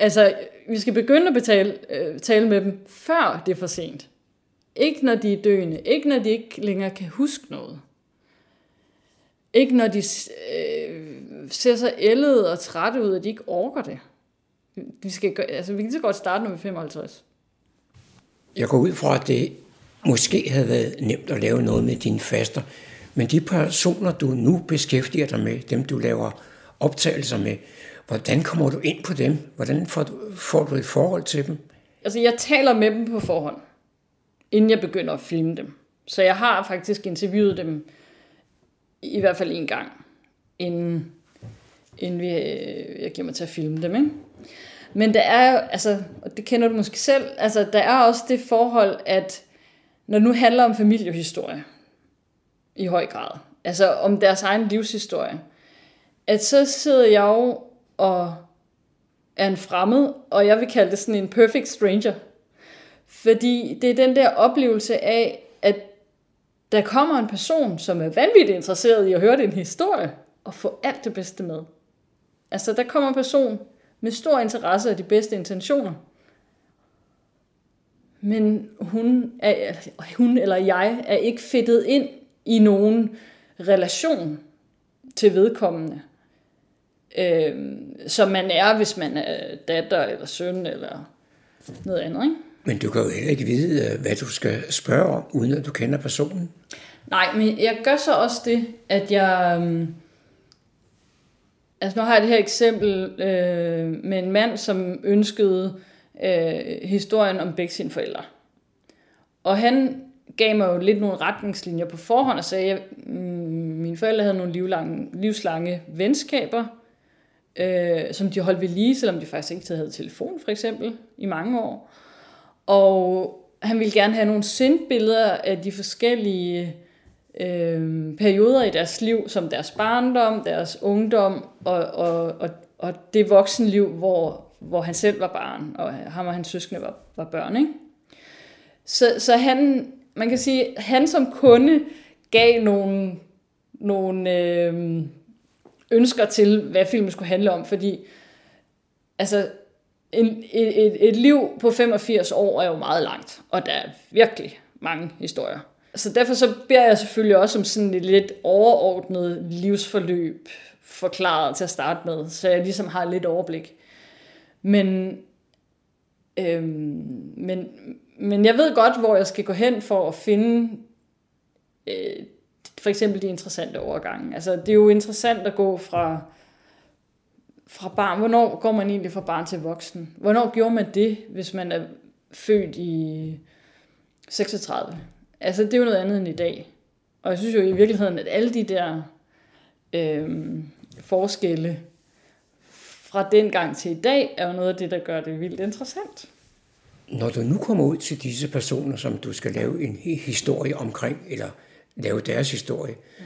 Altså, vi skal begynde at betale, øh, tale med dem, før det er for sent. Ikke når de er døende. Ikke når de ikke længere kan huske noget. Ikke når de øh, ser så ældet og trætte ud, at de ikke orker det vi, skal, altså, vi kan så godt starte, når vi er 55. Jeg går ud fra, at det måske havde været nemt at lave noget med dine faster, men de personer, du nu beskæftiger dig med, dem du laver optagelser med, hvordan kommer du ind på dem? Hvordan får du, får du et forhold til dem? Altså, jeg taler med dem på forhånd, inden jeg begynder at filme dem. Så jeg har faktisk interviewet dem i hvert fald en gang, inden, inden vi, øh, jeg giver mig til at filme dem. Ikke? Men der er jo, altså, og det kender du måske selv, altså der er også det forhold, at når nu handler om familiehistorie, i høj grad, altså om deres egen livshistorie, at så sidder jeg jo og er en fremmed, og jeg vil kalde det sådan en perfect stranger. Fordi det er den der oplevelse af, at der kommer en person, som er vanvittigt interesseret i at høre din historie, og få alt det bedste med. Altså, der kommer en person, med stor interesse og de bedste intentioner. Men hun, er, hun eller jeg er ikke fedtet ind i nogen relation til vedkommende, øh, som man er, hvis man er datter eller søn eller noget andet. Ikke? Men du kan jo heller ikke vide, hvad du skal spørge om, uden at du kender personen. Nej, men jeg gør så også det, at jeg... Øh, Altså nu har jeg det her eksempel øh, med en mand, som ønskede øh, historien om begge sine forældre. Og han gav mig jo lidt nogle retningslinjer på forhånd og sagde, at mine forældre havde nogle livlange, livslange venskaber, øh, som de holdt ved lige, selvom de faktisk ikke havde telefon for eksempel i mange år. Og han ville gerne have nogle sindbilleder af de forskellige øh, perioder i deres liv, som deres barndom, deres ungdom og, og, og, og det voksenliv, hvor, hvor han selv var barn, og ham og hans søskende var, var børn. Ikke? Så, så han, man kan sige, han som kunde gav nogle, nogle øh, ønsker til, hvad filmen skulle handle om, fordi altså, en, et, et, et liv på 85 år er jo meget langt, og der er virkelig mange historier. Så derfor så beder jeg selvfølgelig også om sådan et lidt overordnet livsforløb forklaret til at starte med, så jeg ligesom har lidt overblik. Men, øhm, men, men jeg ved godt, hvor jeg skal gå hen for at finde øh, for eksempel de interessante overgange. Altså, det er jo interessant at gå fra, fra barn. Hvornår går man egentlig fra barn til voksen? Hvornår gjorde man det, hvis man er født i 36? Altså, det er jo noget andet end i dag. Og jeg synes jo i virkeligheden, at alle de der øh, forskelle fra den gang til i dag, er jo noget af det, der gør det vildt interessant. Når du nu kommer ud til disse personer, som du skal lave en historie omkring, eller lave deres historie, mm.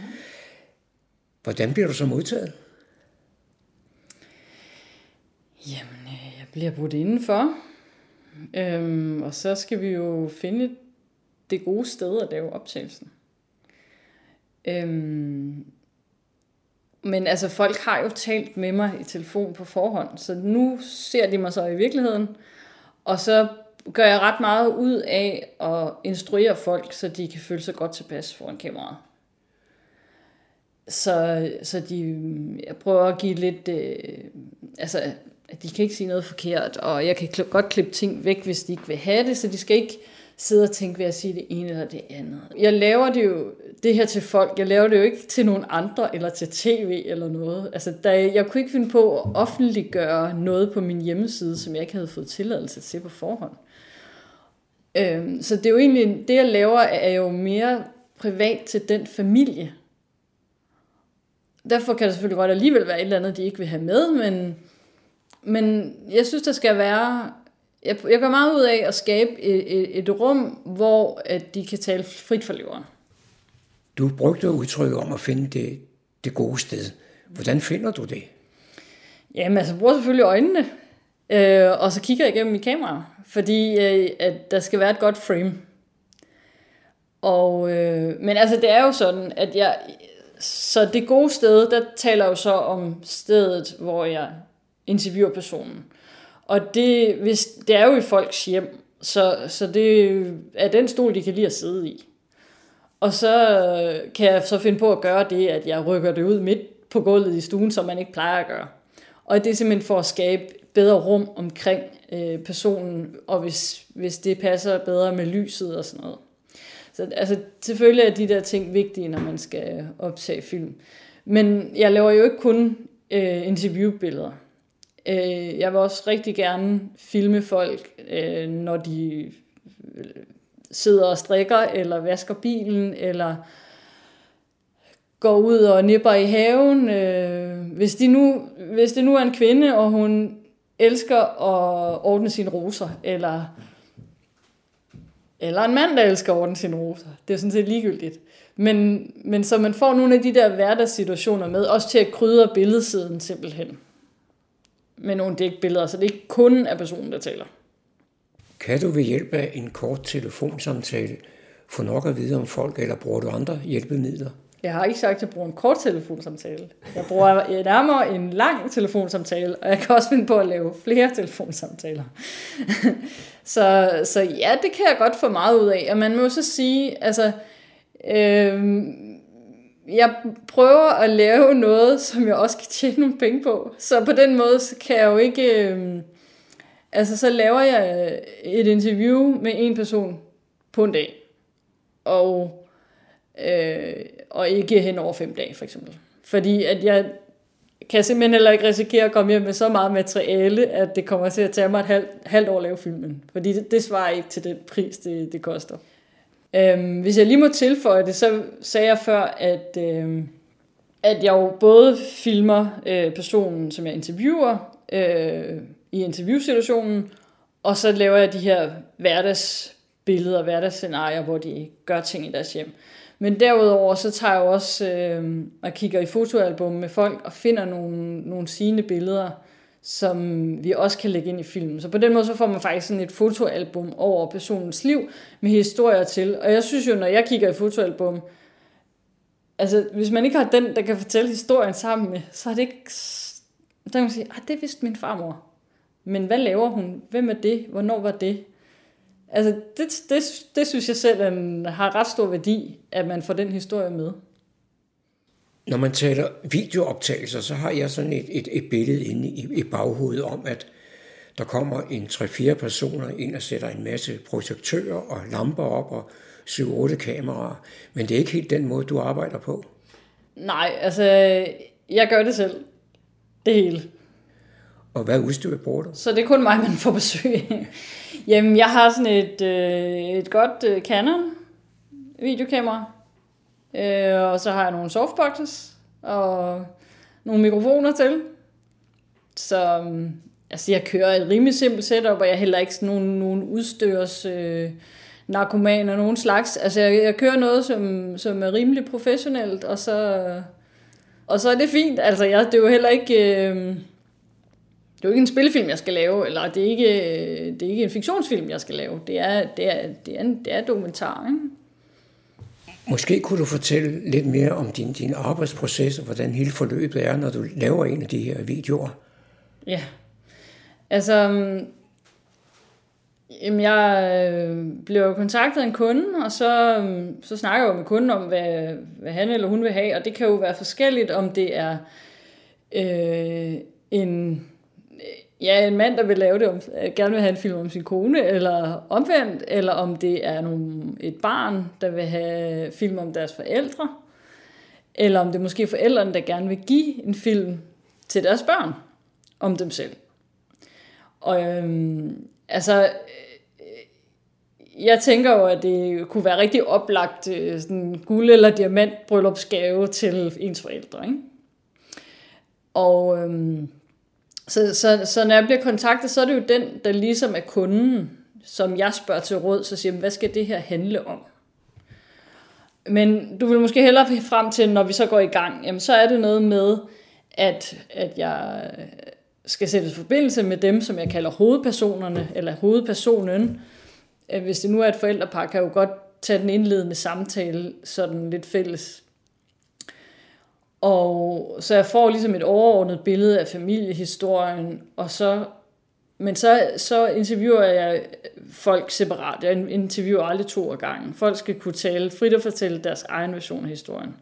hvordan bliver du så modtaget? Jamen, øh, jeg bliver budt indenfor. Øhm, og så skal vi jo finde det gode sted at lave optagelsen. Øhm, men altså, folk har jo talt med mig i telefon på forhånd, så nu ser de mig så i virkeligheden, og så gør jeg ret meget ud af at instruere folk, så de kan føle sig godt tilpas foran kameraet. Så, så de, jeg prøver at give lidt, øh, altså, de kan ikke sige noget forkert, og jeg kan godt klippe ting væk, hvis de ikke vil have det, så de skal ikke sidde og tænke ved at sige det ene eller det andet. Jeg laver det jo det her til folk, jeg laver det jo ikke til nogen andre eller til tv eller noget. Altså, der, jeg kunne ikke finde på at offentliggøre noget på min hjemmeside, som jeg ikke havde fået tilladelse til på forhånd. Øhm, så det er jo egentlig, det jeg laver er jo mere privat til den familie. Derfor kan det selvfølgelig godt alligevel være et eller andet, de ikke vil have med, men, men jeg synes, der skal være jeg, jeg gør meget ud af at skabe et, et, et rum, hvor at de kan tale frit for leveren. Du brugte udtrykket om at finde det, det gode sted. Hvordan finder du det? Jamen, altså, jeg bruger selvfølgelig øjnene, øh, og så kigger jeg igennem mit kamera, fordi øh, at der skal være et godt frame. Og, øh, men altså, det er jo sådan, at jeg... Så det gode sted, der taler jo så om stedet, hvor jeg interviewer personen. Og det, hvis, det er jo i folks hjem, så, så det er den stol, de kan lide at sidde i. Og så øh, kan jeg så finde på at gøre det, at jeg rykker det ud midt på gulvet i stuen, som man ikke plejer at gøre. Og det er simpelthen for at skabe bedre rum omkring øh, personen, og hvis, hvis det passer bedre med lyset og sådan noget. Så altså, selvfølgelig er de der ting vigtige, når man skal optage film. Men jeg laver jo ikke kun øh, interviewbilleder. Øh, jeg vil også rigtig gerne filme folk, øh, når de øh, sidder og strikker, eller vasker bilen, eller går ud og nipper i haven. Øh, hvis, de nu, hvis det nu er en kvinde, og hun elsker at ordne sine roser, eller, eller en mand, der elsker at ordne sine roser. Det er sådan set ligegyldigt. Men, men så man får nogle af de der hverdagssituationer med, også til at krydre billedsiden simpelthen med nogle dækbilleder, så det ikke kun er personen, der taler. Kan du ved hjælp af en kort telefonsamtale få nok at vide om folk, eller bruger du andre hjælpemidler? Jeg har ikke sagt, at jeg bruger en kort telefonsamtale. Jeg bruger nærmere en lang telefonsamtale, og jeg kan også finde på at lave flere telefonsamtaler. så, så ja, det kan jeg godt få meget ud af. Og man må så sige, altså, øh, jeg prøver at lave noget, som jeg også kan tjene nogle penge på. Så på den måde så kan jeg jo ikke... Øh, altså, så laver jeg et interview med en person på en dag. Og, øh, og ikke hen over fem dage, for eksempel. Fordi at jeg kan simpelthen heller ikke risikere at komme hjem med så meget materiale, at det kommer til at tage mig et halvt, halvt år at lave filmen. Fordi det, det svarer ikke til den pris, det, det koster. Øhm, hvis jeg lige må tilføje det, så sagde jeg før, at, øhm, at jeg jo både filmer øh, personen, som jeg interviewer øh, i interviewsituationen, og så laver jeg de her hverdagsbilleder, hverdagsscenarier, hvor de gør ting i deres hjem. Men derudover så tager jeg også øh, og kigger i fotoalbum med folk og finder nogle, nogle sine billeder, som vi også kan lægge ind i filmen. Så på den måde så får man faktisk sådan et fotoalbum over personens liv med historier til. Og jeg synes jo, når jeg kigger i fotoalbum, altså, hvis man ikke har den, der kan fortælle historien sammen med, så er det ikke... Der kan man sige, ah, det vidste min farmor. Men hvad laver hun? Hvem er det? Hvornår var det? Altså, det, det, det synes jeg selv har ret stor værdi, at man får den historie med. Når man taler videooptagelser, så har jeg sådan et, et, et billede inde i, i baghovedet om, at der kommer en 3-4 personer ind og sætter en masse projektører og lamper op og 7-8 kameraer. Men det er ikke helt den måde, du arbejder på. Nej, altså, jeg gør det selv. Det hele. Og hvad udstyr bruger du? Så det er kun mig, man får besøg Jamen, jeg har sådan et, øh, et godt øh, Canon videokamera. Øh, og så har jeg nogle softboxes og nogle mikrofoner til. Så altså, jeg kører et rimelig simpelt setup, og jeg heller ikke sådan nogen, nogen udstyrs øh, narkoman og nogen slags. Altså, jeg, jeg kører noget, som, som er rimelig professionelt, og så, og så er det fint. Altså, jeg, det er jo heller ikke... Øh, det er jo ikke en spillefilm, jeg skal lave, eller det er ikke, øh, det er ikke en fiktionsfilm, jeg skal lave. Det er, det er, det er, en, det er dokumentar. Ikke? Måske kunne du fortælle lidt mere om din, din arbejdsproces, og hvordan hele forløbet er, når du laver en af de her videoer. Ja, altså, mm, jamen jeg øh, blev kontaktet af en kunde, og så, mm, så snakker jeg jo med kunden om, hvad, hvad han eller hun vil have, og det kan jo være forskelligt, om det er øh, en ja, en mand, der vil lave det, om, øh, gerne vil have en film om sin kone, eller omvendt, eller om det er nogle, et barn, der vil have film om deres forældre, eller om det er måske forældrene, der gerne vil give en film til deres børn om dem selv. Og øhm, altså, øh, jeg tænker jo, at det kunne være rigtig oplagt øh, sådan guld- eller diamant bryllupsgave til ens forældre. Ikke? Og øhm, så, så, så når jeg bliver kontaktet, så er det jo den, der ligesom er kunden, som jeg spørger til råd, så siger hvad skal det her handle om? Men du vil måske hellere frem til, når vi så går i gang, jamen så er det noget med, at, at jeg skal sætte forbindelse med dem, som jeg kalder hovedpersonerne, eller hovedpersonen. Hvis det nu er et forældrepar, kan jeg jo godt tage den indledende samtale sådan lidt fælles. Og så jeg får ligesom et overordnet billede af familiehistorien, og så, men så, så interviewer jeg folk separat. Jeg interviewer aldrig to af gangen. Folk skal kunne tale frit og fortælle deres egen version af historien.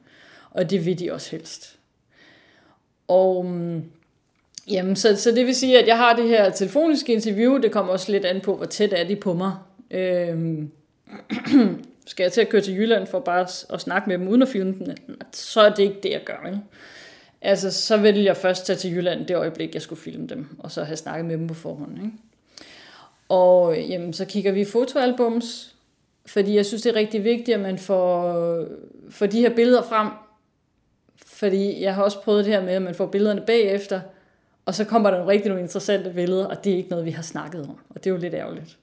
Og det vil de også helst. Og mm, jamen, så, så det vil sige, at jeg har det her telefoniske interview. Det kommer også lidt an på, hvor tæt er de på mig. Øhm, skal jeg til at køre til Jylland for bare at snakke med dem uden at filme dem, så er det ikke det, jeg gør. Ikke? Altså, så ville jeg først tage til Jylland det øjeblik, jeg skulle filme dem, og så have snakket med dem på forhånd. Ikke? Og jamen, så kigger vi fotoalbums, fordi jeg synes, det er rigtig vigtigt, at man får, øh, får de her billeder frem. Fordi jeg har også prøvet det her med, at man får billederne bagefter, og så kommer der nogle rigtig nogle interessante billeder, og det er ikke noget, vi har snakket om. Og det er jo lidt ærgerligt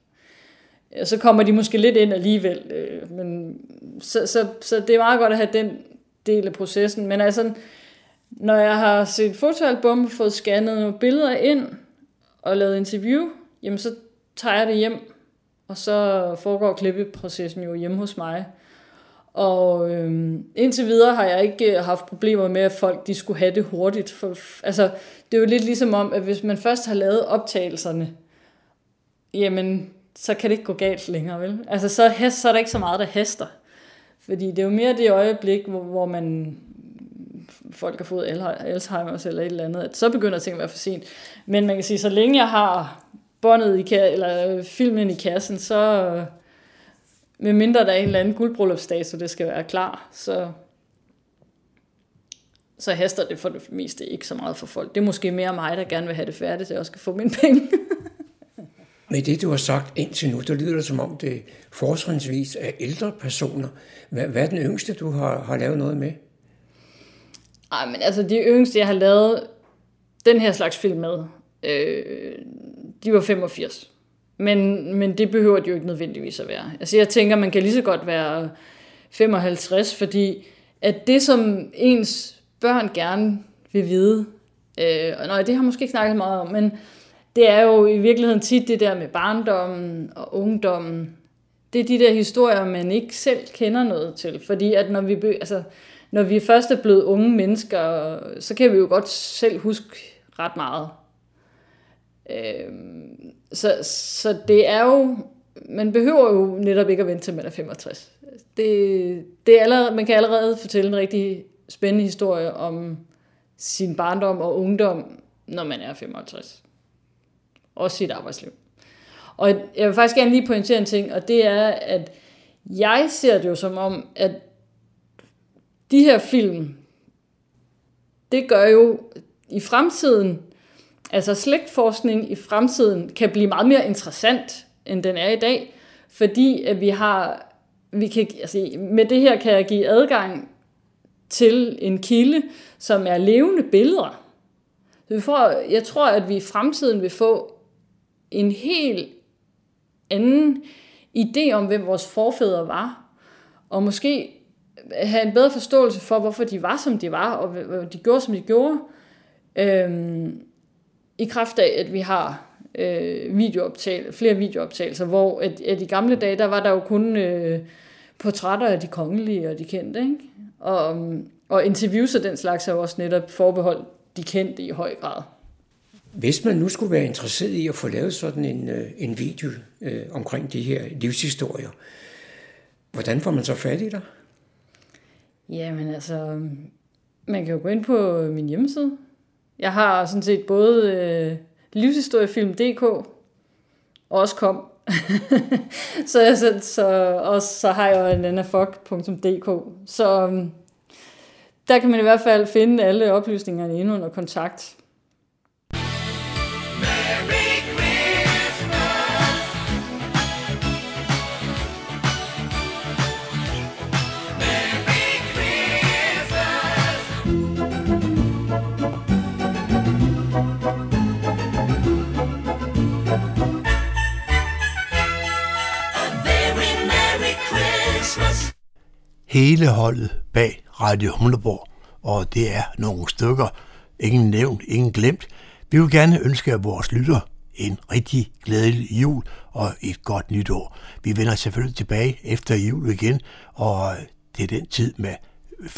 Øh, så kommer de måske lidt ind alligevel. Øh, men, så, så, så det er meget godt at have den del af processen. Men altså, når jeg har set fotoalbum fået scannet nogle billeder ind og lavet interview, jamen så tager jeg det hjem, og så foregår klippeprocessen jo hjemme hos mig. Og øhm, indtil videre har jeg ikke øh, haft problemer med, at folk de skulle have det hurtigt. For, altså, det er jo lidt ligesom om, at hvis man først har lavet optagelserne, jamen så kan det ikke gå galt længere, vel? Altså, så, hest, så er der ikke så meget, der hester. Fordi det er jo mere det øjeblik, hvor, hvor man folk har fået Alzheimer eller et eller andet, at så begynder ting at være for sent. Men man kan sige, så længe jeg har båndet i eller filmen i kassen, så med mindre der er en eller anden guldbryllupsdag, så det skal være klar, så, så haster det for det meste ikke så meget for folk. Det er måske mere mig, der gerne vil have det færdigt, så jeg også kan få mine penge. Med det, du har sagt indtil nu, der lyder det som om, det fortrinsvis er ældre personer. Hvad, hvad er den yngste, du har, har lavet noget med? Ej, men altså de yngste, jeg har lavet den her slags film med, øh, de var 85. Men, men det behøver de jo ikke nødvendigvis at være. Altså jeg tænker, man kan lige så godt være 55, fordi at det, som ens børn gerne vil vide, øh, og nej, det har jeg måske ikke snakket meget om, men det er jo i virkeligheden tit det der med barndommen og ungdommen. Det er de der historier, man ikke selv kender noget til. Fordi at når vi, altså, når vi først er blevet unge mennesker, så kan vi jo godt selv huske ret meget. Øh, så, så det er jo, man behøver jo netop ikke at vente til man er 65. Det, det er allerede, man kan allerede fortælle en rigtig spændende historie om sin barndom og ungdom, når man er 55. Og sit arbejdsliv. Og jeg vil faktisk gerne lige pointere en ting, og det er, at jeg ser det jo som om, at de her film, det gør jo i fremtiden, altså slægtforskning i fremtiden kan blive meget mere interessant, end den er i dag, fordi at vi har, vi kan, altså med det her kan jeg give adgang til en kilde, som er levende billeder. Så vi får, jeg tror, at vi i fremtiden vil få en helt anden idé om, hvem vores forfædre var, og måske have en bedre forståelse for, hvorfor de var, som de var, og de gjorde, som de gjorde, øhm, i kraft af, at vi har øh, videooptag, flere videooptagelser, hvor at, at i gamle dage, der var der jo kun øh, portrætter af de kongelige og de kendte, ikke? Og, og interviews og den slags er jo også netop forbeholdt de kendte i høj grad. Hvis man nu skulle være interesseret i at få lavet sådan en, øh, en video øh, omkring de her livshistorier, hvordan får man så fat i dig? Jamen altså, øh, man kan jo gå ind på øh, min hjemmeside. Jeg har sådan set både øh, livshistoriefilm.dk og også kom. så, så, så, og så har jeg jo nanafok.dk. Så der kan man i hvert fald finde alle oplysningerne inde under kontakt. Hele holdet bag Radio Humleborg, og det er nogle stykker, ingen nævnt, ingen glemt. Vi vil gerne ønske vores lytter en rigtig glædelig jul og et godt nytår. Vi vender selvfølgelig tilbage efter jul igen, og det er den tid med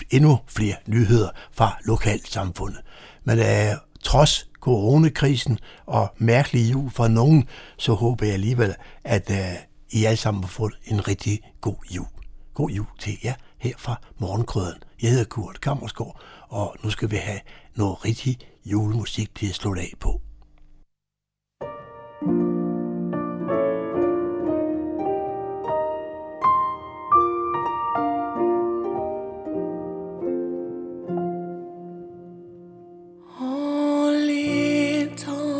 endnu flere nyheder fra lokalsamfundet. Men uh, trods coronakrisen og mærkelig jul for nogen, så håber jeg alligevel, at uh, I alle sammen får en rigtig god jul. God jul til jer her fra Morgenkrøden. Jeg hedder Kurt Kammersgaard, og nu skal vi have noget rigtig julemusik til at slå af på. A little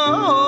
Oh.